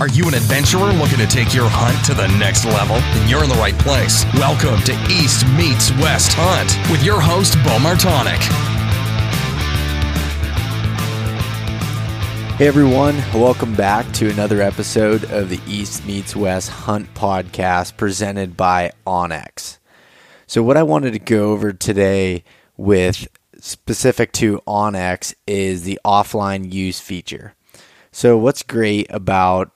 Are you an adventurer looking to take your hunt to the next level? Then you're in the right place. Welcome to East Meets West Hunt with your host, Bo Martonic. Hey everyone, welcome back to another episode of the East Meets West Hunt podcast presented by onX. So, what I wanted to go over today with specific to onX is the offline use feature. So, what's great about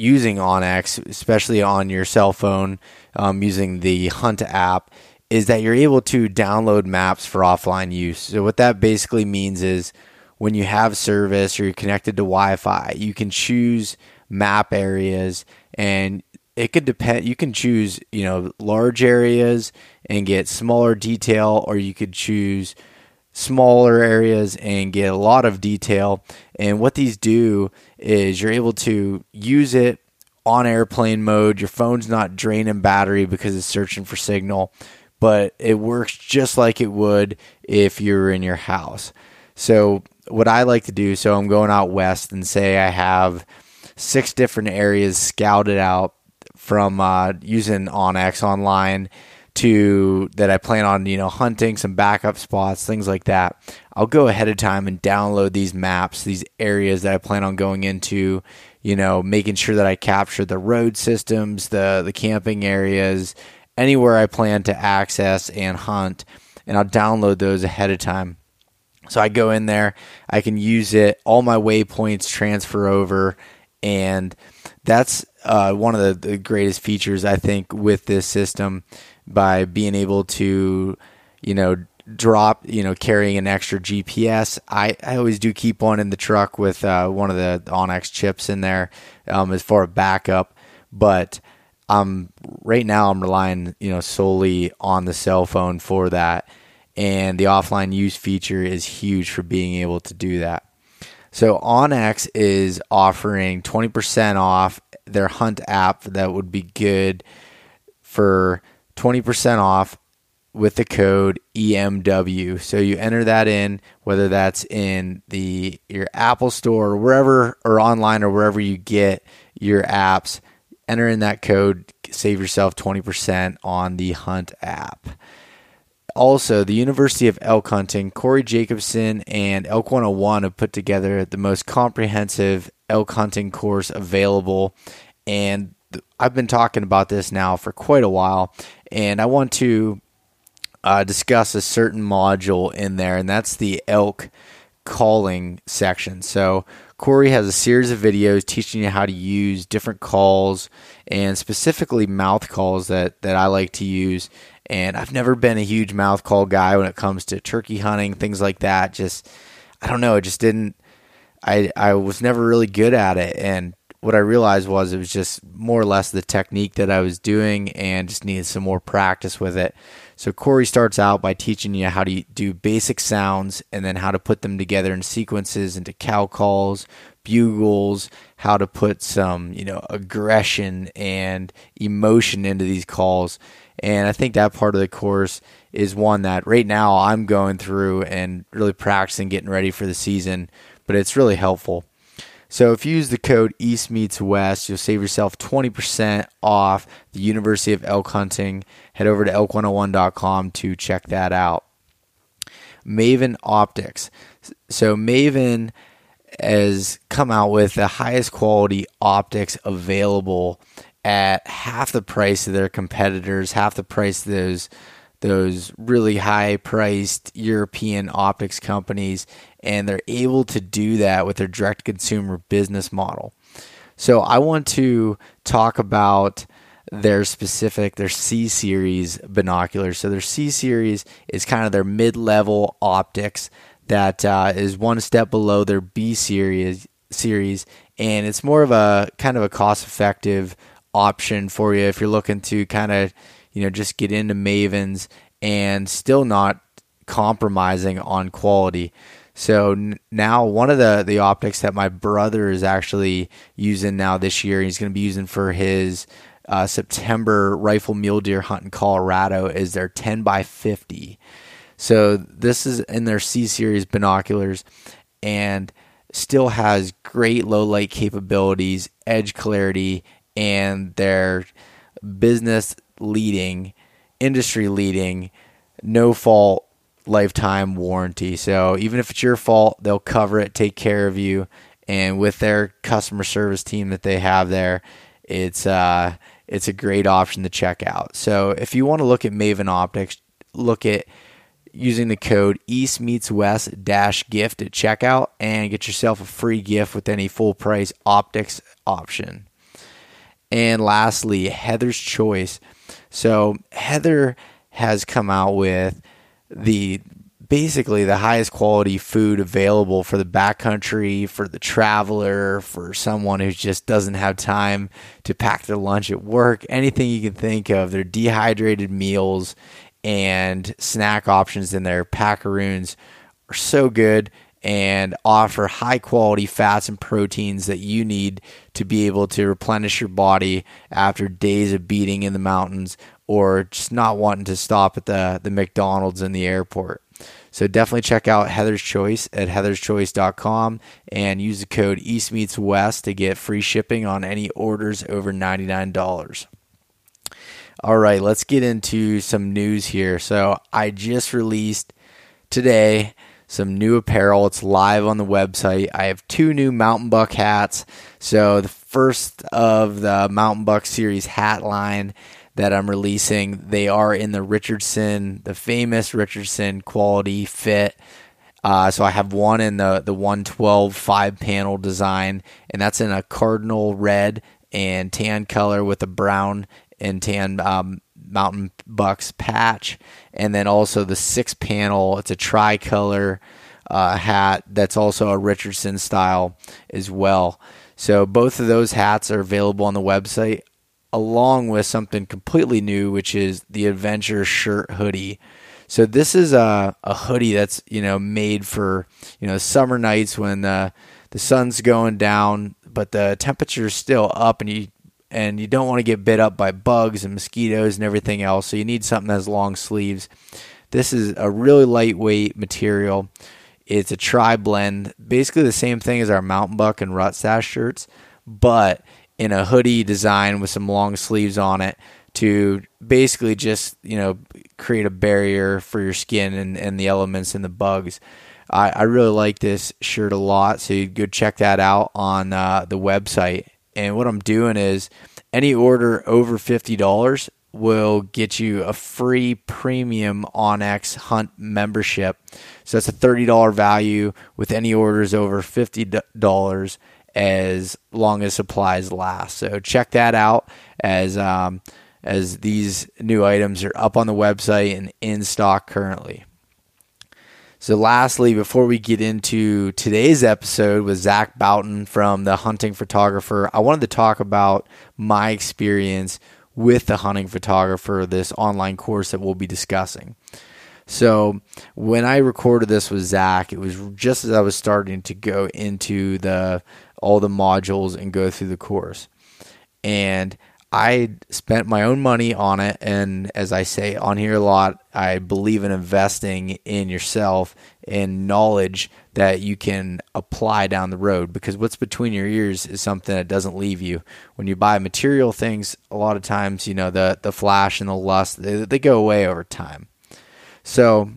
using onX, especially on your cell phone, um, using the Hunt app, is that you're able to download maps for offline use. So, what that basically means is when you have service or you're connected to Wi Fi, you can choose map areas and it could depend you can choose you know large areas and get smaller detail or you could choose smaller areas and get a lot of detail. And what these do is you're able to use it on airplane mode. Your phone's not draining battery because it's searching for signal, but it works just like it would if you were in your house. So, what I like to do, so I'm going out west and say I have six different areas scouted out from uh, using onX online to that I plan on, you know, hunting some backup spots, things like that. I'll go ahead of time and download these maps, these areas that I plan on going into, you know, making sure that I capture the road systems, the the camping areas, anywhere I plan to access and hunt, and I'll download those ahead of time. So I go in there, I can use it, all my waypoints transfer over, and that's uh, one of the, the greatest features I think with this system by being able to, you know, drop, you know, carrying an extra GPS. I, I always do keep one in the truck with uh, one of the onX chips in there um, as far as backup. But I'm right now I'm relying, you know, solely on the cell phone for that. And the offline use feature is huge for being able to do that. So onX is offering 20% off their Hunt app that would be good for 20% off with the code EMW. So you enter that in, whether that's in the your Apple Store or wherever or online or wherever you get your apps. Enter in that code, save yourself 20% on the Hunt app. Also, the University of Elk Hunting, Corey Jacobson and Elk 101 have put together the most comprehensive elk hunting course available. And I've been talking about this now for quite a while and I want to uh, discuss a certain module in there, and that's the elk calling section. So Corey has a series of videos teaching you how to use different calls and specifically mouth calls that that I like to use. And I've never been a huge mouth call guy when it comes to turkey hunting, things like that. Just I don't know, it just didn't I I was never really good at it and what I realized was it was just more or less the technique that I was doing and just needed some more practice with it. So Corey starts out by teaching you how to do basic sounds and then how to put them together in sequences into cow calls, bugles, how to put some, you know, aggression and emotion into these calls. And I think that part of the course is one that right now I'm going through and really practicing getting ready for the season, but it's really helpful. So if you use the code East Meets West, you'll save yourself 20% off the University of Elk Hunting. Head over to elk101.com to check that out. Maven Optics. So Maven has come out with the highest quality optics available at half the price of their competitors, half the price of those those really high priced European optics companies, and they're able to do that with their direct consumer business model. So I want to talk about their specific their C series binoculars. So their C series is kind of their mid level optics that uh, is one step below their B series series, and it's more of a kind of a cost effective option for you if you're looking to kind of you know just get into Mavens and still not compromising on quality. So now one of the the optics that my brother is actually using now this year, he's going to be using for his uh, September rifle mule deer hunt in Colorado is their 10 by 50. So this is in their C series binoculars, and still has great low light capabilities, edge clarity, and their business leading, industry leading, no fault lifetime warranty. So even if it's your fault, they'll cover it, take care of you, and with their customer service team that they have there, it's uh, it's a great option to check out. So if you want to look at Maven Optics, look at using the code East Meets West dash gift at checkout and get yourself a free gift with any full price optics option. And lastly, Heather's Choice. So Heather has come out with the basically the highest quality food available for the backcountry, for the traveler, for someone who just doesn't have time to pack their lunch at work, anything you can think of. They're dehydrated meals and snack options in their packaroons are so good and offer high quality fats and proteins that you need to be able to replenish your body after days of beating in the mountains or just not wanting to stop at the, the McDonald's in the airport. So definitely check out Heather's Choice at heatherschoice.com and use the code East Meets West to get free shipping on any orders over $99. All right, let's get into some news here. So I just released today some new apparel. It's live on the website. I have two new Mountain Buck hats. So the first of the Mountain Buck series hat line that I'm releasing, they are in the Richardson, the famous Richardson quality fit. Uh, so I have one in the the 112 five panel design, and that's in a cardinal red and tan color with a brown and tan um, Mountain Bucks patch, and then also the six panel. It's a tricolor uh, hat that's also a Richardson style as well. So both of those hats are available on the website, along with something completely new, which is the Adventure Shirt hoodie. So this is a, a hoodie that's you know made for you know summer nights when the the sun's going down, but the temperature is still up, and you and you don't want to get bit up by bugs and mosquitoes and everything else. So you need something that has long sleeves. This is a really lightweight material. It's a tri blend, basically the same thing as our Mountain Buck and Rut Sash shirts, but in a hoodie design with some long sleeves on it to basically just you know create a barrier for your skin and, and the elements and the bugs. I, I really like this shirt a lot, so you go check that out on uh, the website and what I'm doing is any order over $50 will get you a free premium onX Hunt membership. So that's a $30 value with any orders over $50 as long as supplies last. So check that out as um, as these new items are up on the website and in stock currently. So, lastly, before we get into today's episode with Zach Boughton from the Hunting Photographer, I wanted to talk about my experience with the Hunting Photographer, this online course that we'll be discussing. So, when I recorded this with Zach, it was just as I was starting to go into the all the modules and go through the course. And I spent my own money on it. And as I say on here a lot, I believe in investing in yourself and knowledge that you can apply down the road because what's between your ears is something that doesn't leave you. When you buy material things, a lot of times, you know, the, the flash and the lust, they, they go away over time. So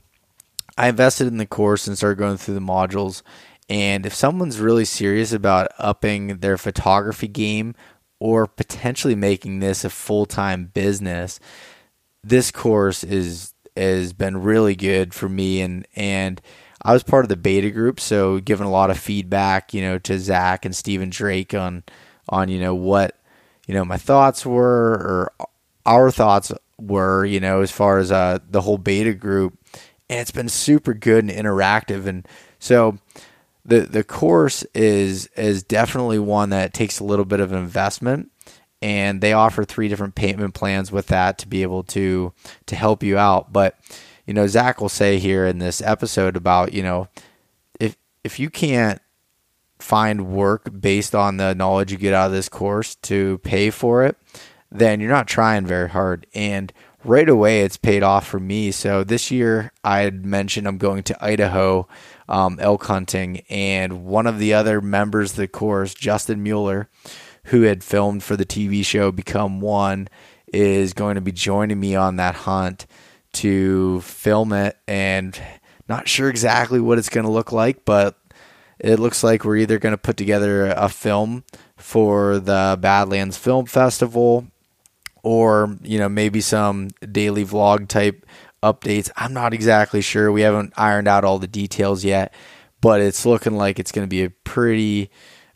I invested in the course and started going through the modules. And if someone's really serious about upping their photography game or potentially making this a full time business, this course is has been really good for me. And and I was part of the beta group, so giving a lot of feedback, you know, to Zach and Stephen Drake on on you know what you know my thoughts were or our thoughts were, you know, as far as uh, the whole beta group, and it's been super good and interactive, and so the the course is is definitely one that takes a little bit of investment and they offer three different payment plans with that to be able to to help you out. But you know zach will say here in this episode about you know if if you can't find work based on the knowledge you get out of this course to pay for it then you're not trying very hard. And right away it's paid off for me. So this year i had mentioned i'm going to idaho um, elk hunting. And one of the other members of the course, Justin Mueller, who had filmed for the TV show Become One, is going to be joining me on that hunt to film it. And not sure exactly what it's going to look like, but it looks like we're either going to put together a film for the Badlands Film Festival or, you know, maybe some daily vlog type updates. I'm not exactly sure. We haven't ironed out all the details yet, but it's looking like it's going to be a pretty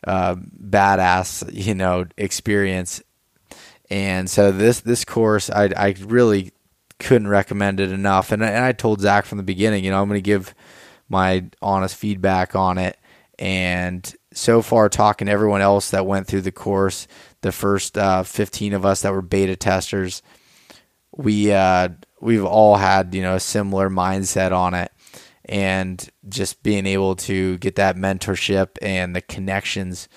uh, badass, you know, experience. And so this this course, I I really couldn't recommend it enough. And, and I told Zach from the beginning, you know, I'm going to give my honest feedback on it. And so far, talking to everyone else that went through the course, the first uh, 15 of us that were beta testers, we uh, we've all had you know a similar mindset on it, and just being able to get that mentorship and the connections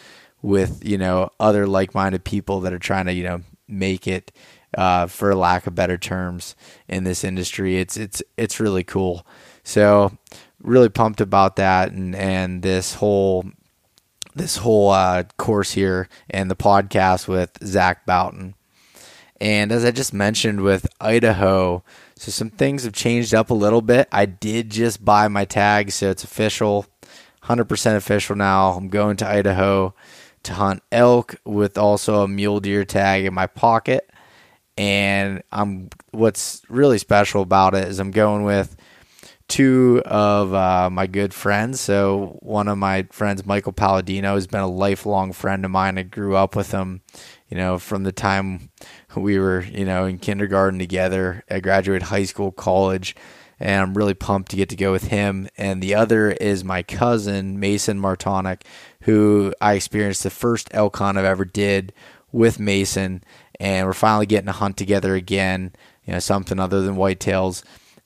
with you know other like-minded people that are trying to you know make it uh, for lack of better terms in this industry. It's it's it's really cool. So really pumped about that and and this whole this whole uh, course here and the podcast with Zach Boughton. And as I just mentioned with Idaho, so some things have changed up a little bit. I did just buy my tag, so it's official, 100% official now. I'm going to Idaho to hunt elk with also a mule deer tag in my pocket. And I'm what's really special about it is I'm going with two of uh, my good friends. So one of my friends, Michael Palladino, has been a lifelong friend of mine. I grew up with him, you know, from the time we were, you know, in kindergarten together. I graduated high school, college, and I'm really pumped to get to go with him. And the other is my cousin, Mason Martonic, who I experienced the first elk hunt I've ever did with Mason. And we're finally getting to hunt together again, you know, something other than whitetails.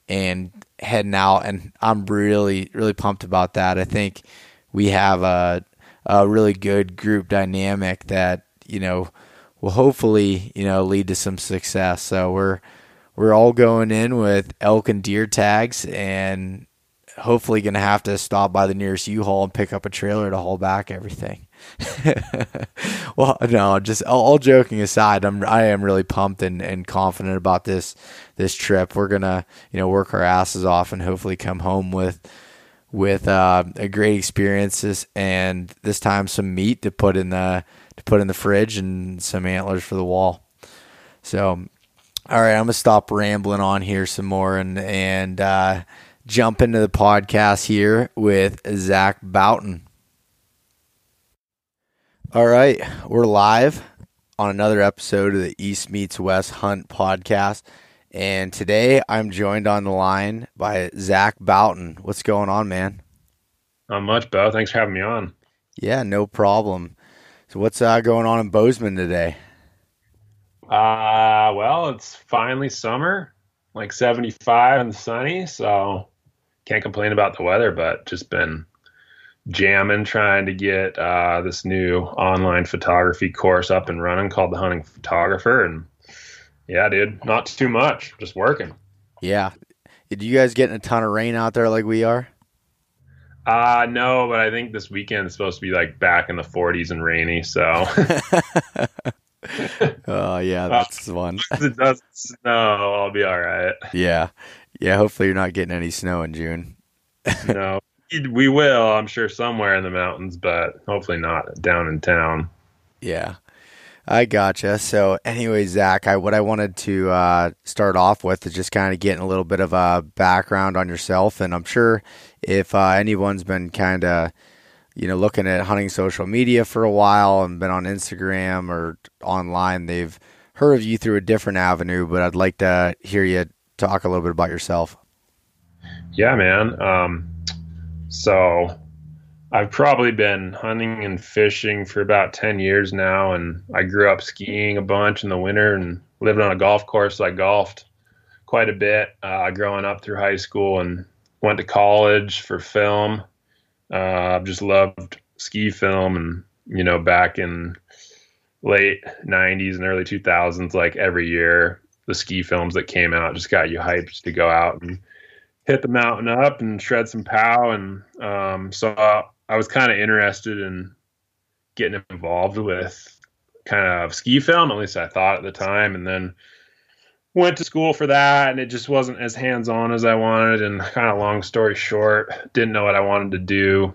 And heading out, and I'm really really pumped about that. I think we have a a really good group dynamic that you know will hopefully you know lead to some success. So we're we're all going in with elk and deer tags, and hopefully going to have to stop by the nearest U-Haul and pick up a trailer to haul back everything. well, no, just all, all, joking aside, I'm I am really pumped and, and confident about this this trip. We're gonna you know work our asses off and hopefully come home with with uh, a great experiences and this time some meat to put in the to put in the fridge and some antlers for the wall. So, all right, I'm gonna stop rambling on here some more and and uh, jump into the podcast here with Zach Boughton. All right, we're live on another episode of the East Meets West Hunt podcast. And today I'm joined on the line by Zach Boughton. What's going on, man? Not much, Bo. Thanks for having me on. Yeah, no problem. So, what's uh, going on in Bozeman today? Uh, well, it's finally summer, like 75 and sunny. So, can't complain about the weather, but just been jamming trying to get uh, this new online photography course up and running called the hunting photographer and yeah dude not too much just working yeah did you guys getting a ton of rain out there like we are uh no but i think this weekend is supposed to be like back in the 40s and rainy so. Oh yeah that's uh, fun it doesn't snow i'll be all right. Yeah. Yeah hopefully you're not getting any snow in june. No we will, I'm sure, somewhere in the mountains, but hopefully not down in town. Yeah. I gotcha. So, anyway, Zach, I, what I wanted to uh, start off with is just kind of getting a little bit of a background on yourself. And I'm sure if uh, anyone's been kind of, you know, looking at hunting social media for a while and been on Instagram or online, they've heard of you through a different avenue. But I'd like to hear you talk a little bit about yourself. Yeah, man. Um, so I've probably been hunting and fishing for about 10 years now. And I grew up skiing a bunch in the winter and living on a golf course. So I golfed quite a bit uh, growing up through high school and went to college for film. Uh, I've just loved ski film and, you know, back in late 90s and early 2000s, like every year, the ski films that came out just got you hyped to go out and hit the mountain up and shred some pow. And um, so I was kind of interested in getting involved with kind of ski film, at least I thought at the time. And then went to school for that and it just wasn't as hands on as I wanted. And kind of long story short, didn't know what I wanted to do.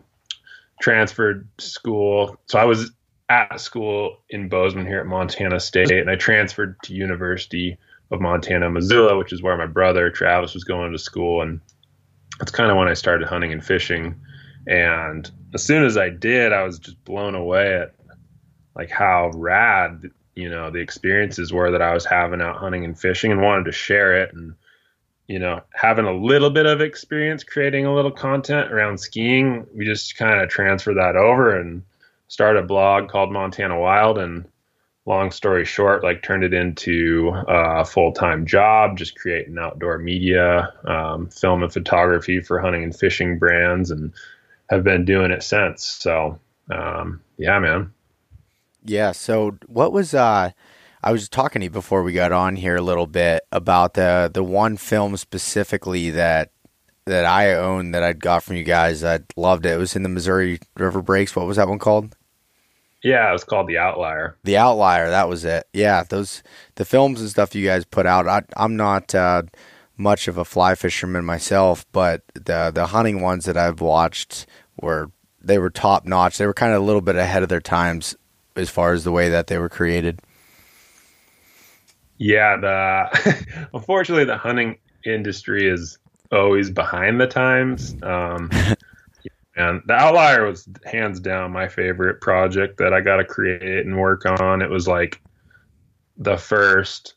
Transferred school. So I was at school in Bozeman here at Montana State and I transferred to University of Montana, Missoula, which is where my brother Travis was going to school. And that's kind of when I started hunting and fishing. And as soon as I did, I was just blown away at like how rad, you know, the experiences were that I was having out hunting and fishing and wanted to share it. And, you know, having a little bit of experience creating a little content around skiing, we just kind of transferred that over and started a blog called Montana Wild. And long story short, like turned it into a full time job, just creating outdoor media, um, film and photography for hunting and fishing brands, and have been doing it since. So, um, yeah, man. Yeah. So, what was uh, I was talking to you before we got on here a little bit about the the one film specifically that that I own that I got from you guys. I loved it. It was in the Missouri River Breaks. What was that one called? Yeah, it was called The Outlier. The Outlier, that was it. Yeah, those the films and stuff you guys put out. I, am not uh, much of a fly fisherman myself, but the the hunting ones that I've watched were they were top notch. They were kind of a little bit ahead of their times as far as the way that they were created. Yeah, the unfortunately the hunting industry is always behind the times. Um, And the Outlier was hands down my favorite project that I got to create and work on. It was like the first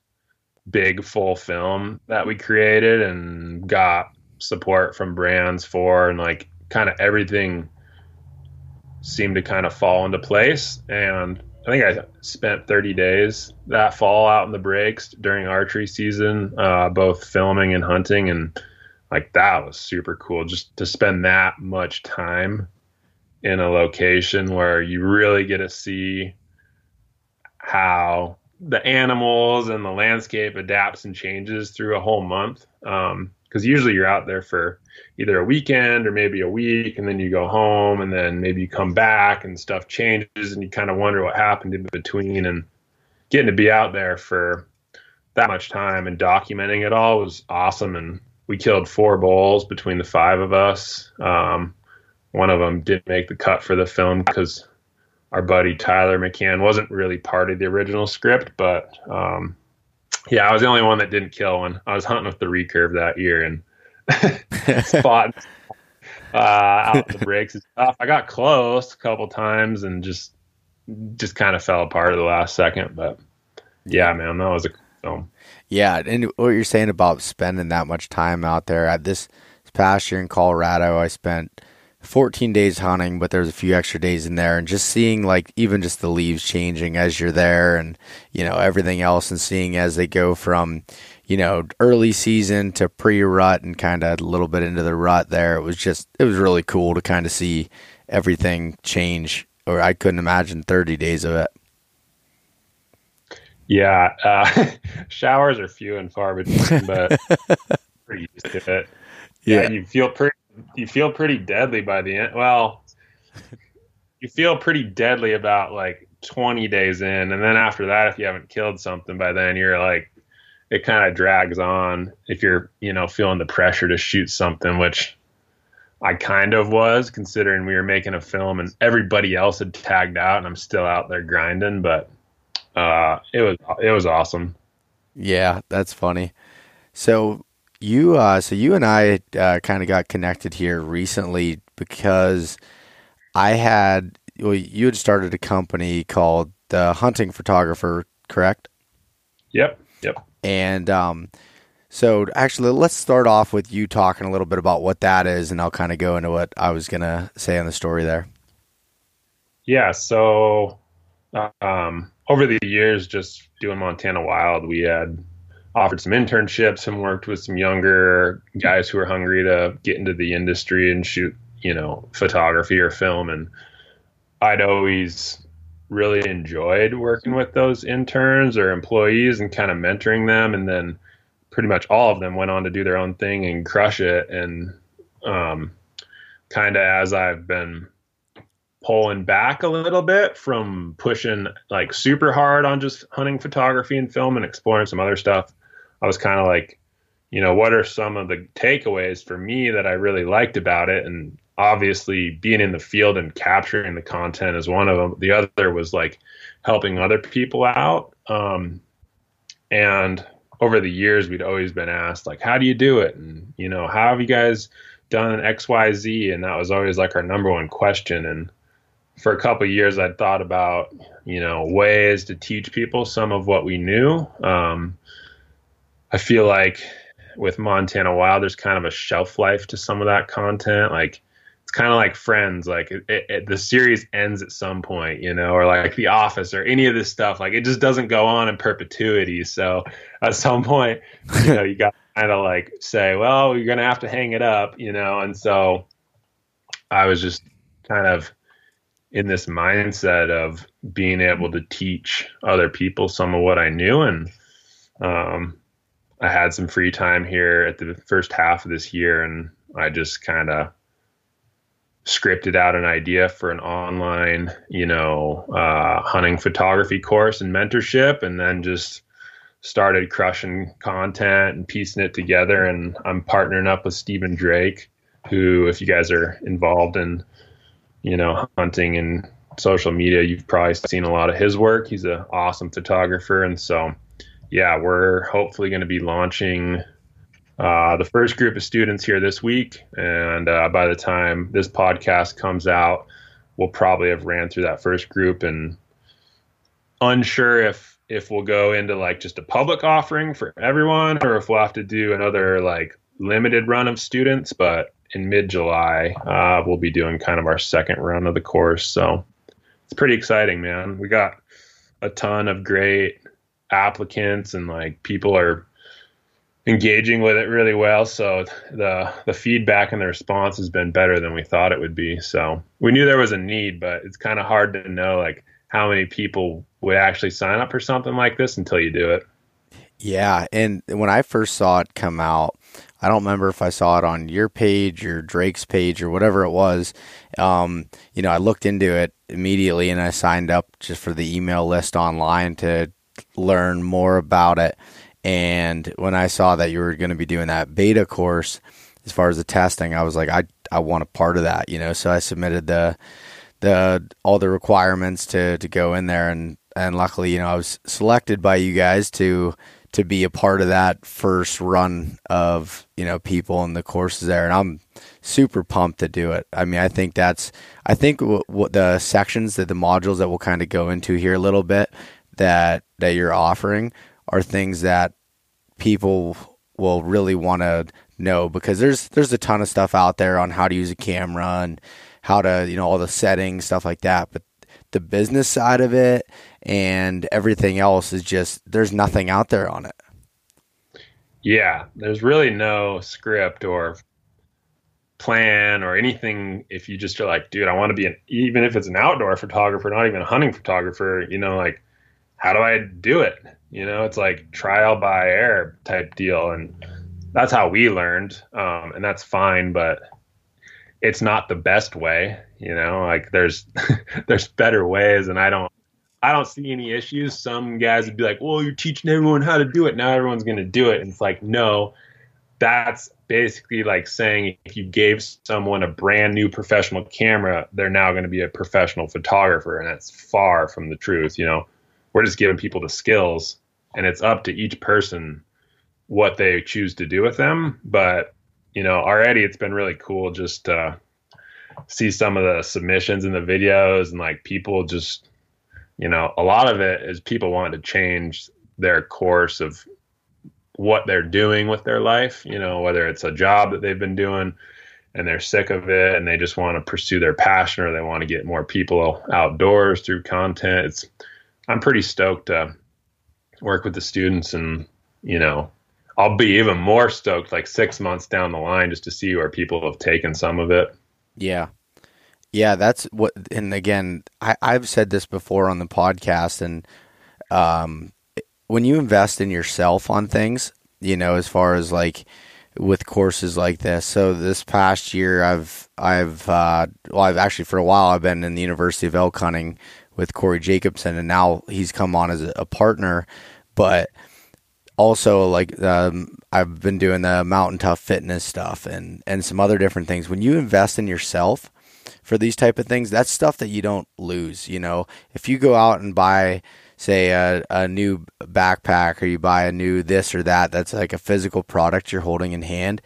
big full film that we created and got support from brands for, and like kind of everything seemed to kind of fall into place. And I think I spent 30 days that fall out in the breaks during archery season, uh, both filming and hunting. And like that was super cool just to spend that much time in a location where you really get to see how the animals and the landscape adapts and changes through a whole month. Because usually you're out there for either a weekend or maybe a week, and then you go home, and then maybe you come back and stuff changes, and you kind of wonder what happened in between. And getting to be out there for that much time and documenting it all was awesome. And we killed four bulls between the five of us. Um, one of them didn't make the cut for the film because our buddy Tyler McCann wasn't really part of the original script, but um, yeah, I was the only one that didn't kill one. I was hunting with the recurve that year and spot uh, out the and stuff. I got close a couple times and just just kind of fell apart at the last second. But yeah, man, that was a film. Yeah, and what you're saying about spending that much time out there at this, this past year in Colorado, I spent 14 days hunting, but there's a few extra days in there, and just seeing like even just the leaves changing as you're there, and you know everything else, and seeing as they go from you know early season to pre-rut and kind of a little bit into the rut. There, it was just it was really cool to kind of see everything change. Or I couldn't imagine 30 days of it. Yeah, uh, showers are few and far between, but pretty used to it. Yeah, yeah, you feel pretty. You feel pretty deadly by the end. Well, you feel pretty deadly about like 20 days in, and then after that, if you haven't killed something by then, you're like, it kind of drags on. If you're, you know, feeling the pressure to shoot something, which I kind of was, considering we were making a film and everybody else had tagged out, and I'm still out there grinding, but uh, it was it was awesome. Yeah, that's funny. So you, uh, so you and I uh, kind of got connected here recently because I had well, you had started a company called the Hunting Photographer, correct? Yep. Yep. And um, so actually, let's start off with you talking a little bit about what that is, and I'll kind of go into what I was gonna say on the story there. Yeah. So, um, over the years, just doing Montana Wild, we had offered some internships and worked with some younger guys who were hungry to get into the industry and shoot, you know, photography or film. And I'd always really enjoyed working with those interns or employees and kind of mentoring them and then pretty much all of them went on to do their own thing and crush it. And um, kind of as I've been pulling back a little bit from pushing like super hard on just hunting photography and film and exploring some other stuff, I was kind of like, you know, what are some of the takeaways for me that I really liked about it? And obviously, being in the field and capturing the content is one of them. The other was like helping other people out. Um, and over the years, we'd always been asked, like, how do you do it? And, you know, how have you guys done XYZ? And that was always like our number one question. And for a couple years, I'd thought about, you know, ways to teach people some of what we knew. Um, I feel like with Montana Wild, there's kind of a shelf life to some of that content. Like, it's kind of like Friends. Like it, it, the series ends at some point, you know, or like The Office or any of this stuff. Like it just doesn't go on in perpetuity. So at some point, you know, you got kind of like say, well, you're gonna have to hang it up, you know. And so I was just kind of in this mindset of being able to teach other people some of what I knew and um, I had some free time here at the first half of this year and I just kind of scripted out an idea for an online, you know, uh, hunting photography course and mentorship, and then just started crushing content and piecing it together. And I'm partnering up with Stephen Drake, who, if you guys are involved in, you know, hunting and social media, you've probably seen a lot of his work. He's an awesome photographer, and so yeah, we're hopefully going to be launching uh, the first group of students here this week, and uh, by the time this podcast comes out, we'll probably have ran through that first group and unsure if if we'll go into like just a public offering for everyone or if we'll have to do another like limited run of students but in mid-july uh, we'll be doing kind of our second run of the course. So it's pretty exciting man. We got a ton of great applicants and like people are engaging with it really well. So the the feedback and the response has been better than we thought it would be. So we knew there was a need, but it's kind of hard to know like how many people would actually sign up for something like this until you do it. Yeah, and when I first saw it come out, I don't remember if I saw it on your page or Drake's page or whatever it was. Um, you know, I looked into it immediately and I signed up just for the email list online to learn more about it. And when I saw that you were going to be doing that beta course, as far as the testing, I was like, I I want a part of that, you know. So I submitted the the all the requirements to to go in there, and and luckily, you know, I was selected by you guys to to be a part of that first run of you know people in the courses there, and I'm super pumped to do it. I mean, I think that's I think what the sections that the modules that we'll kind of go into here a little bit that that you're offering are things that people will really want to know because there's there's a ton of stuff out there on how to use a camera and how to you know all the settings stuff like that. But the business side of it and everything else is just there's nothing out there on it. Yeah there's really no script or plan or anything if you just are like dude i want to be an even if it's an outdoor photographer not even a hunting photographer you know like how do i do it you know, it's like trial by error type deal, and that's how we learned, um, and that's fine. But it's not the best way. You know, like there's there's better ways, and I don't I don't see any issues. Some guys would be like, "Well, you're teaching everyone how to do it. Now everyone's going to do it." And it's like, no, that's basically like saying if you gave someone a brand new professional camera, they're now going to be a professional photographer, and that's far from the truth. You know, we're just giving people the skills and it's up to each person what they choose to do with them. But you know, already it's been really cool just to see some of the submissions in the videos and like people just, you know, a lot of it is people want to change their course of what they're doing with their life. You know, whether it's a job that they've been doing and they're sick of it and they just want to pursue their passion or they want to get more people outdoors through content. It's I'm pretty stoked to work with the students and you know i'll be even more stoked like six months down the line just to see where people have taken some of it yeah yeah that's what and again I, i've said this before on the podcast and um, when you invest in yourself on things you know, as far as like with courses like this. So this past year, I've I've uh, well, I've actually for a while I've been in the University of elk hunting with Corey Jacobson, and now he's come on as a, partner, but also like um, I've been doing the Mountain Tough fitness stuff and and some other different things. When you invest in yourself for these type of things, that's stuff that you don't lose. You know, if you go out and buy say a, a new backpack or you buy a new this or that that's like a physical product you're holding in hand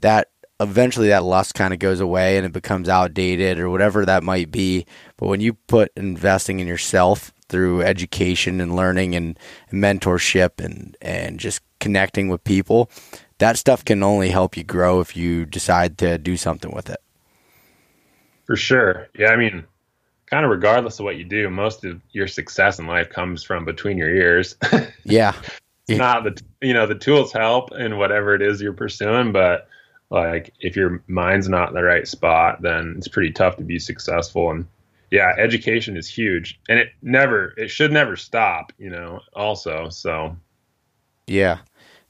that eventually that lust kind of goes away and it becomes outdated or whatever that might be but when you put investing in yourself through education and learning and, and mentorship and and just connecting with people that stuff can only help you grow if you decide to do something with it for sure yeah i mean kind of regardless of what you do, most of your success in life comes from between your ears. yeah. It's not the you know the tools help in whatever it is you're pursuing, but like if your mind's not in the right spot, then it's pretty tough to be successful. And yeah, education is huge, and it never it should never stop. You know, also so. Yeah,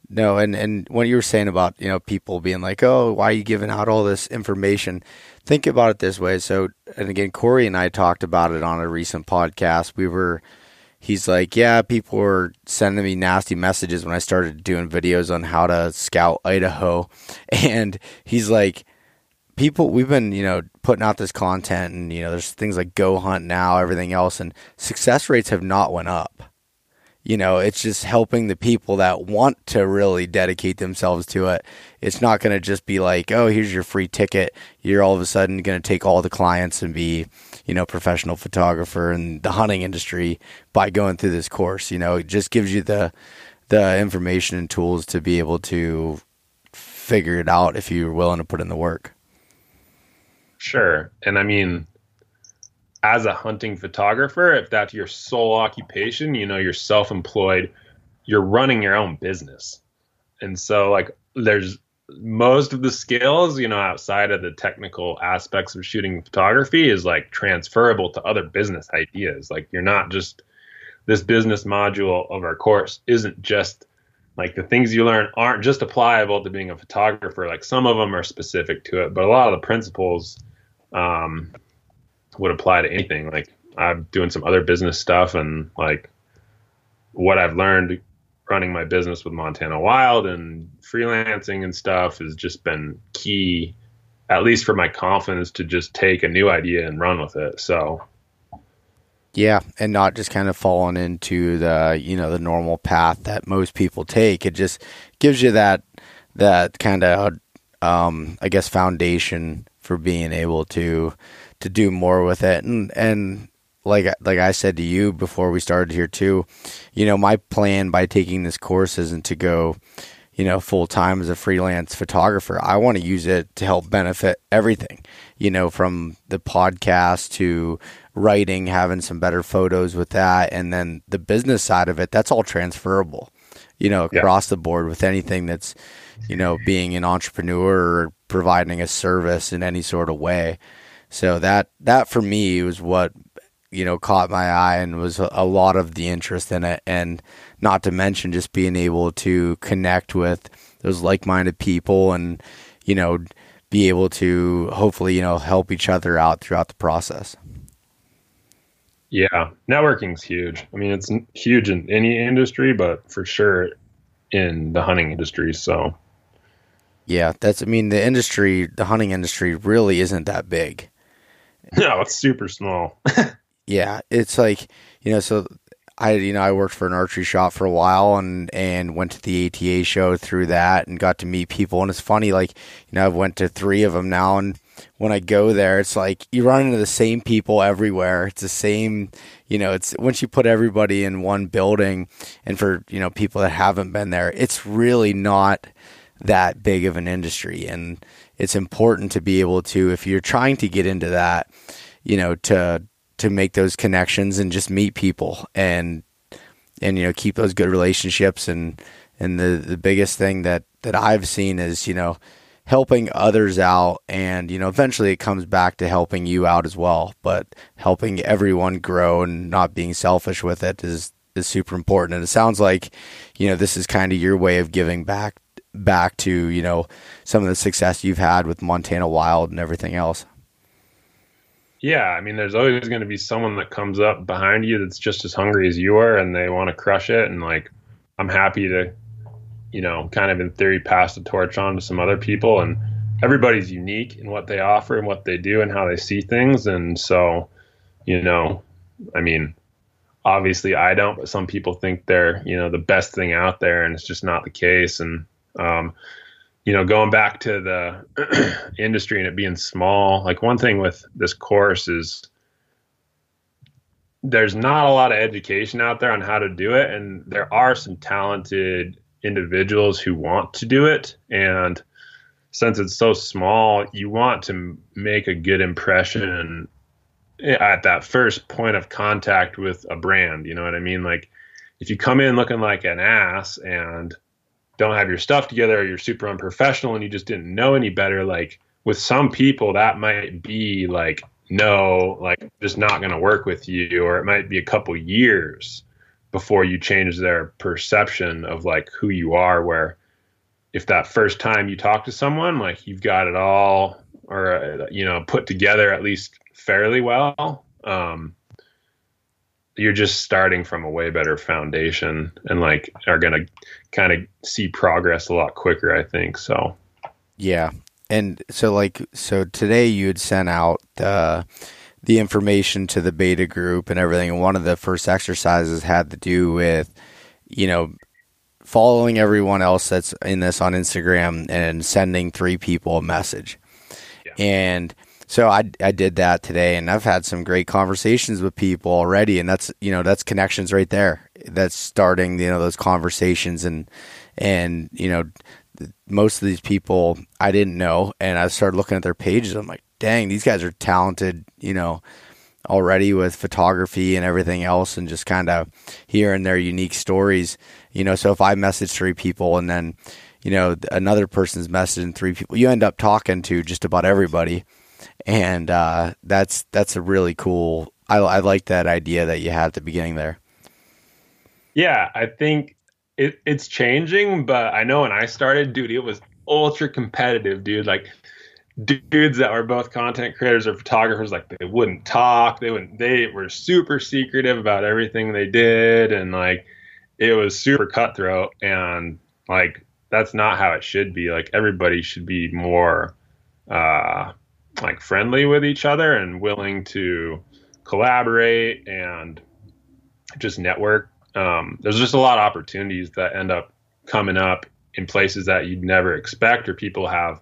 no, and and what you were saying about you know people being like, oh, why are you giving out all this information? Think about it this way. So, and again, Corey and I talked about it on a recent podcast. We were, he's like, yeah, people were sending me nasty messages when I started doing videos on how to scout Idaho, and he's like, people, we've been you know putting out this content, and you know, there's things like Go Hunt now, everything else, and success rates have not went up you know, it's just helping the people that want to really dedicate themselves to it. It's not going to just be like, oh, here's your free ticket. You're all of a sudden going to take all the clients and be, you know, professional photographer in the hunting industry by going through this course. You know, it just gives you the the information and tools to be able to figure it out if you're willing to put in the work. Sure. And I mean, as a hunting photographer, if that's your sole occupation, you know, you're self employed, you're running your own business. And so, like, there's most of the skills, you know, outside of the technical aspects of shooting photography is like transferable to other business ideas. Like, you're not just this business module of our course isn't just like the things you learn aren't just applicable to being a photographer. Like, some of them are specific to it, but a lot of the principles, um, would apply to anything. Like I'm doing some other business stuff and like what I've learned running my business with Montana Wild and freelancing and stuff has just been key, at least for my confidence to just take a new idea and run with it. So yeah, and not just kind of falling into the you know the normal path that most people take. It just gives you that that kind of um, I guess foundation for being able to to do more with it. And and like like I said to you before we started here too, you know, my plan by taking this course isn't to go, you know, full time as a freelance photographer. I want to use it to help benefit everything, you know, from the podcast to writing, having some better photos with that, and then the business side of it. That's all transferable, you know, across yeah. the board with anything that's, you know, being an entrepreneur or providing a service in any sort of way. So that that for me was what you know caught my eye and was a lot of the interest in it. And not to mention just being able to connect with those like-minded people and you know be able to hopefully you know help each other out throughout the process. Yeah. Networking's huge. I mean it's huge in any industry but for sure in the hunting industry. So yeah that's i mean the industry the hunting industry really isn't that big. No, it's super small. yeah, it's like you know, so I you know I worked for an archery shop for a while and and went to the ATA show through that and got to meet people. And it's funny like you know I've went to three of them now and when I go there it's like you run into the same people everywhere. It's the same you know it's once you put everybody in one building and for you know people that haven't been there it's really not that big of an industry. And it's important to be able to if you're trying to get into that, you know, to to make those connections and just meet people and and you know keep those good relationships. And and the the biggest thing that that I've seen is you know helping others out. And you know eventually it comes back to helping you out as well. But helping everyone grow and not being selfish with it is is super important. And it sounds like, you know, this is kind of your way of giving back back to, you know, some of the success you've had with Montana Wild and everything else. Yeah, I mean, there's always going to be someone that comes up behind you that's just as hungry as you are, and they want to crush it. And like, I'm happy to, you know, kind of in theory pass the torch on to some other people. And everybody's unique in what they offer and what they do and how they see things. And so, you know, I mean, obviously I don't, but some people think they're, you know, the best thing out there, and it's just not the case. And um, you know, going back to the industry and it being small, like one thing with this course is there's not a lot of education out there on how to do it. And there are some talented individuals who want to do it. And since it's so small, you want to make a good impression at that first point of contact with a brand. You know what I mean? Like if you come in looking like an ass and don't have your stuff together or you're super unprofessional and you just didn't know any better like with some people that might be like no like just not going to work with you or it might be a couple years before you change their perception of like who you are where if that first time you talk to someone like you've got it all or uh, you know put together at least fairly well. Um, you're just starting from a way better foundation and like are going to kind of see progress a lot quicker i think so. Yeah. And so like so today you had sent out the the information to the beta group and everything and one of the first exercises had to do with you know following everyone else that's in this on instagram and sending three people a message. Yeah. and so I, I did that today and I've had some great conversations with people already and that's you know that's connections right there. That's starting you know those conversations and and you know most of these people I didn't know and I started looking at their pages. I'm like dang these guys are talented you know already with photography and everything else and just kind of hearing their unique stories. You know so if I message three people and then you know another person's messaging three people you end up talking to just about everybody and uh, that's that's a really cool. I, I like that idea that you had at the beginning there. Yeah, I think it, it's changing, but I know when I started, dude, it was ultra competitive, dude. Like dudes that were both content creators or photographers, like they wouldn't talk. They wouldn't. They were super secretive about everything they did, and like it was super cutthroat. And like that's not how it should be. Like everybody should be more uh, like friendly with each other and willing to collaborate and just network. Um, there's just a lot of opportunities that end up coming up in places that you'd never expect, or people have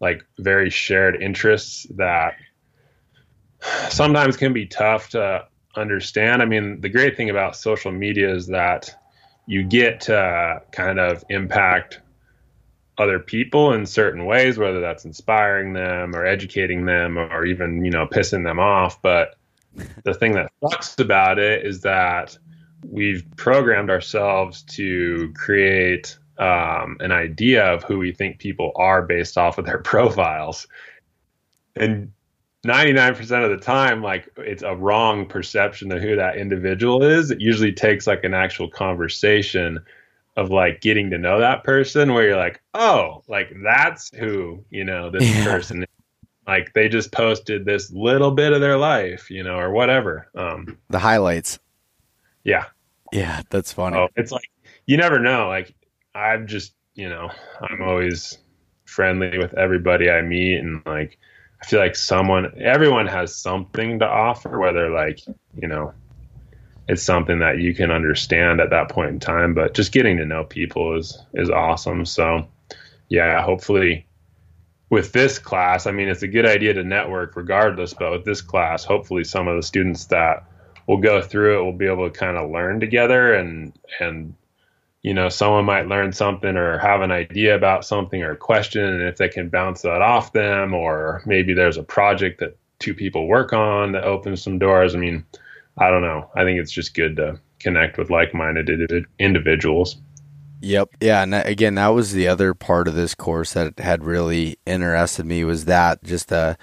like very shared interests that sometimes can be tough to understand. I mean, the great thing about social media is that you get to kind of impact other people in certain ways, whether that's inspiring them or educating them or even, you know, pissing them off. But the thing that sucks about it is that we've programmed ourselves to create um, an idea of who we think people are based off of their profiles. And 99% of the time, like it's a wrong perception of who that individual is. It usually takes like an actual conversation of like getting to know that person where you're like, oh, like that's who, you know, this yeah. person is. Like they just posted this little bit of their life, you know, or whatever. Um the highlights. Yeah. Yeah, that's funny. Oh, it's like you never know. Like I've just, you know, I'm always friendly with everybody I meet and like I feel like someone everyone has something to offer, whether like, you know, it's something that you can understand at that point in time. But just getting to know people is is awesome. So yeah, hopefully with this class, I mean it's a good idea to network regardless, but with this class, hopefully some of the students that will go through it will be able to kind of learn together and and you know someone might learn something or have an idea about something or a question and if they can bounce that off them or maybe there's a project that two people work on that opens some doors i mean I don't know. I think it's just good to connect with like-minded individuals. Yep. Yeah. And again, that was the other part of this course that had really interested me was that just the,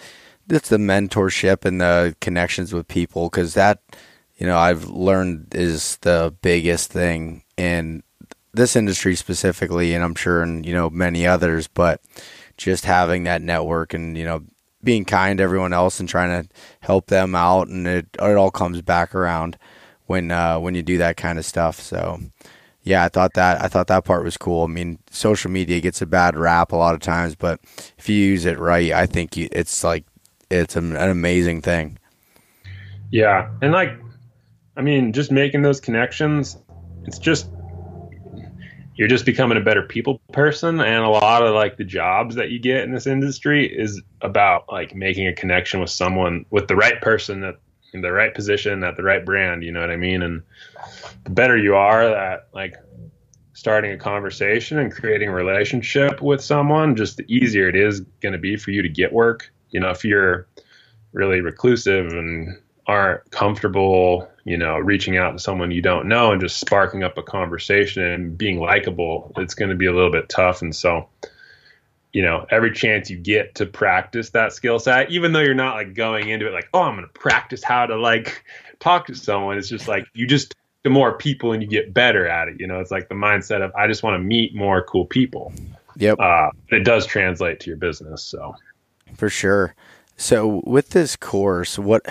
just the mentorship and the connections with people. Cause that, you know I've learned is the biggest thing in this industry specifically, and I'm sure in you know many others, but just having that network and you know being kind to everyone else and trying to help them out, and it it all comes back around when uh, when you do that kind of stuff. So yeah, I thought that I thought that part was cool. I mean, social media gets a bad rap a lot of times, but if you use it right, I think you, it's like it's an, an amazing thing. Yeah, and like, I mean, just making those connections, it's just you're just becoming a better people person. And a lot of like the jobs that you get in this industry is about like making a connection with someone with the right person that in the right position at the right brand you know what i mean? And the better you are at like starting a conversation and creating a relationship with someone just the easier it is going to be for you to get work. You know if you're really reclusive and aren't comfortable, you know, reaching out to someone you don't know and just sparking up a conversation and being likable, it's going to be a little bit tough. And so, you know, every chance you get to practice that skill set, even though you're not like going into it like, oh, I'm going to practice how to like talk to someone. It's just like you just the more people and you get better at it. You know, it's like the mindset of I just want to meet more cool people. Yep. Uh, it does translate to your business. So for sure. So with this course, what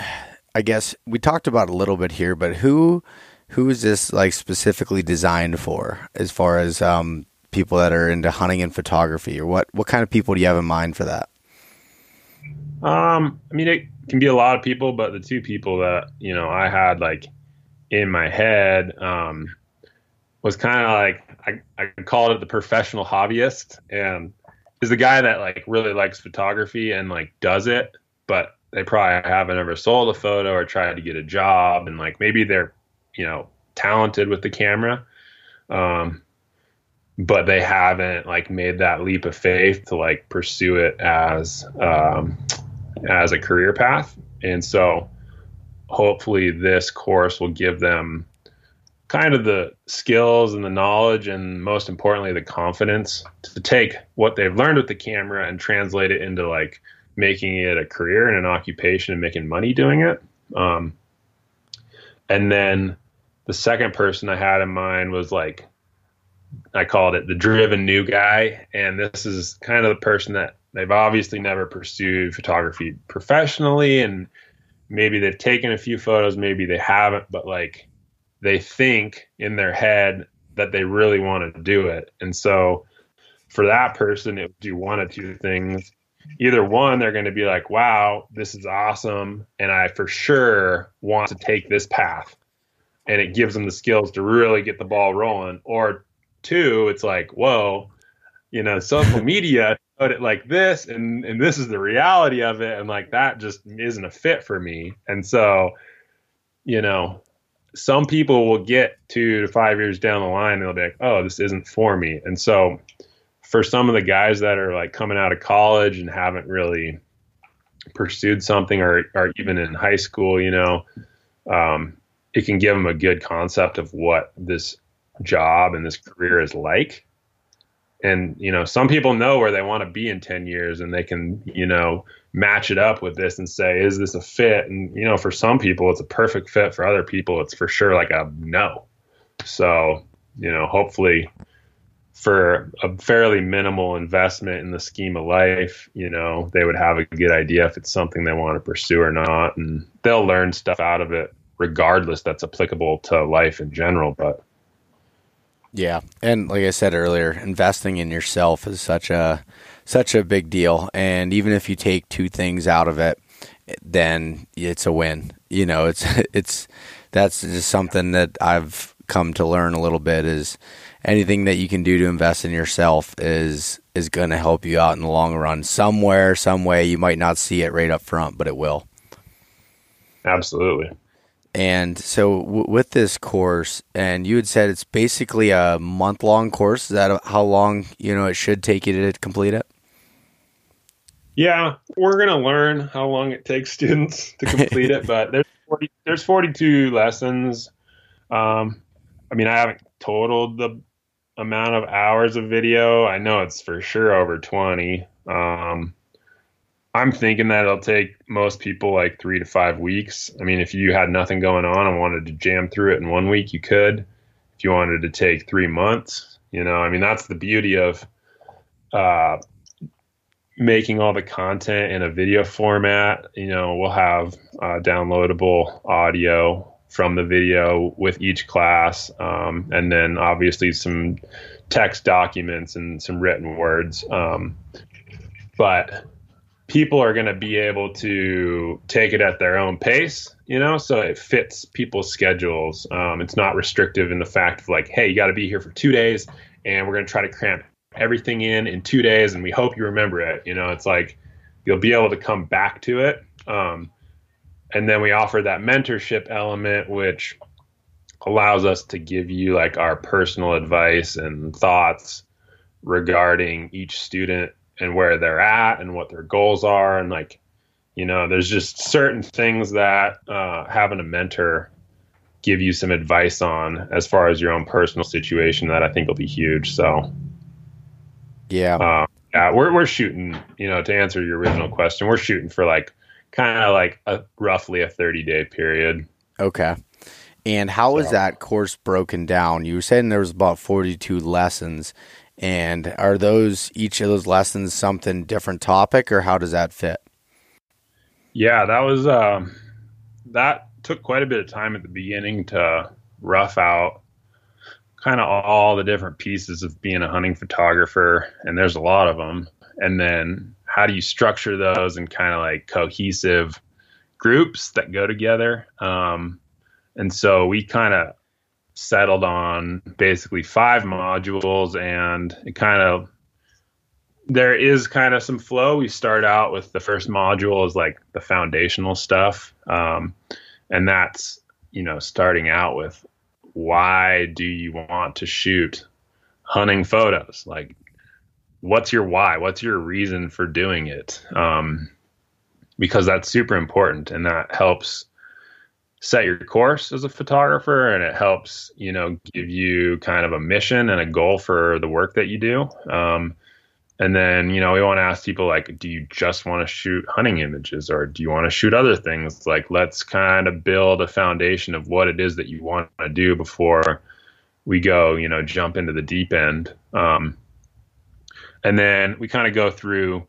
I guess we talked about a little bit here, but who who is this like specifically designed for as far as um, people that are into hunting and photography or what what kind of people do you have in mind for that? Um, I mean, it can be a lot of people, but the two people that you know I had like in my head um, was kind of like I, I called it the professional hobbyist, and is the guy that like really likes photography and like does it, but they probably haven't ever sold a photo or tried to get a job and like maybe they're you know talented with the camera um, but they haven't like made that leap of faith to like pursue it as um, as a career path. And so hopefully this course will give them kind of the skills and the knowledge and most importantly the confidence to take what they've learned with the camera and translate it into like making it a career and an occupation and making money doing it. Um, and then the second person I had in mind was like, I called it the driven new guy. And this is kind of the person that they've obviously never pursued photography professionally. And maybe they've taken a few photos, maybe they haven't, but like they think in their head that they really want to do it. And so for that person, it would do one of two things either one, they're going to be like, wow, this is awesome. And I for sure want to take this path. And it gives them the skills to really get the ball rolling. Or two, it's like, whoa, you know, social media put it like this and, and this is the reality of it. And like that just isn't a fit for me. And so, you know, some people will get two to five years down the line and they'll be like, oh, this isn't for me. And so for some of the guys that are like coming out of college and haven't really pursued something or, or even in high school, you know, um, it can give them a good concept of what this job and this career is like. And, you know, some people know where they want to be in 10 years and they can, you know, match it up with this and say, is this a fit? And, you know, for some people, it's a perfect fit. For other people, it's for sure like a no. So, you know, hopefully for a fairly minimal investment in the scheme of life, you know, they would have a good idea if it's something they want to pursue or not. And they'll learn stuff out of it regardless that's applicable to life in general. But yeah. And like I said earlier, investing in yourself is such a such a big deal. And even if you take two things out of it, then it's a win. You know, it's it's that's just something that I've come to learn a little bit is anything that you can do to invest in yourself is is going to help you out in the long run. Somewhere some way you might not see it right up front but it will. Absolutely. And so w- with this course and you had said it's basically a month long course is that how long you know it should take you to complete it? Yeah we're going to learn how long it takes students to complete it but there's 40, there's 42 lessons. Um, I mean, I haven't totaled the amount of hours of video. I know it's for sure over 20. Um, I'm thinking that it'll take most people like three to five weeks. I mean, if you had nothing going on and wanted to jam through it in one week, you could. If you wanted to take three months, you know, I mean, that's the beauty of uh, making all the content in a video format. You know, we'll have uh, downloadable audio from the video with each class, um, and then obviously some text documents and some written words. Um, but people are going to be able to take it at their own pace, you know, so it fits people's schedules. Um, it's not restrictive in the fact of like, hey, you got to be here for two days, and we're going to try to cram everything in in two days, and we hope you remember it. You know, it's like you'll be able to come back to it. Um, and then we offer that mentorship element, which allows us to give you like our personal advice and thoughts regarding each student and where they're at and what their goals are. And like you know there's just certain things that uh, having a mentor give you some advice on as far as your own personal situation that i think will be huge. So yeah. uh, yeah we're, we're shooting you know to answer your original question we're shooting for like kind of like a roughly a 30 day period okay and how so. is that course broken down you were saying there was about 42 lessons and are those each of those lessons something different topic, or how does that fit? Yeah, that was um, that took quite a bit of time at the beginning to rough out kind of all the different pieces of being a hunting photographer, and there's a lot of them. And then how do you structure those and kind of like cohesive groups that go together? Um, and so we kind of settled on basically five modules and it kind of there is kind of some flow. We start out with the first module is like the foundational stuff. Um, and that's you know starting out with why do you want to shoot hunting photos? Like what's your why? What's your reason for doing it? Um, because that's super important and that helps set your course as a photographer and it helps you know give you kind of a mission and a goal for the work that you do. Um, and then you know we want to ask people like do you just want to shoot hunting images or do you want to shoot other things? Like let's kind of build a foundation of what it is that you want to do before we go you know jump into the deep end. Um, and then we kind of go through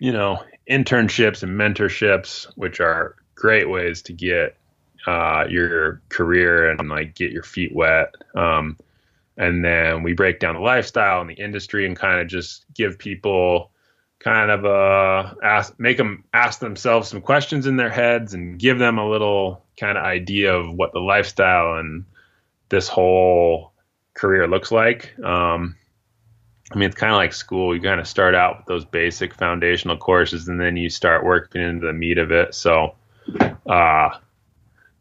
you know internships and mentorships which are great ways to get uh, your career and like get your feet wet. Um, and then we break down the lifestyle and the industry and kind of just give people kind of uh ask make them ask themselves some questions in their heads and give them a little kind of idea of what the lifestyle and this whole career looks like um i mean it's kind of like school you kind of start out with those basic foundational courses and then you start working into the meat of it so uh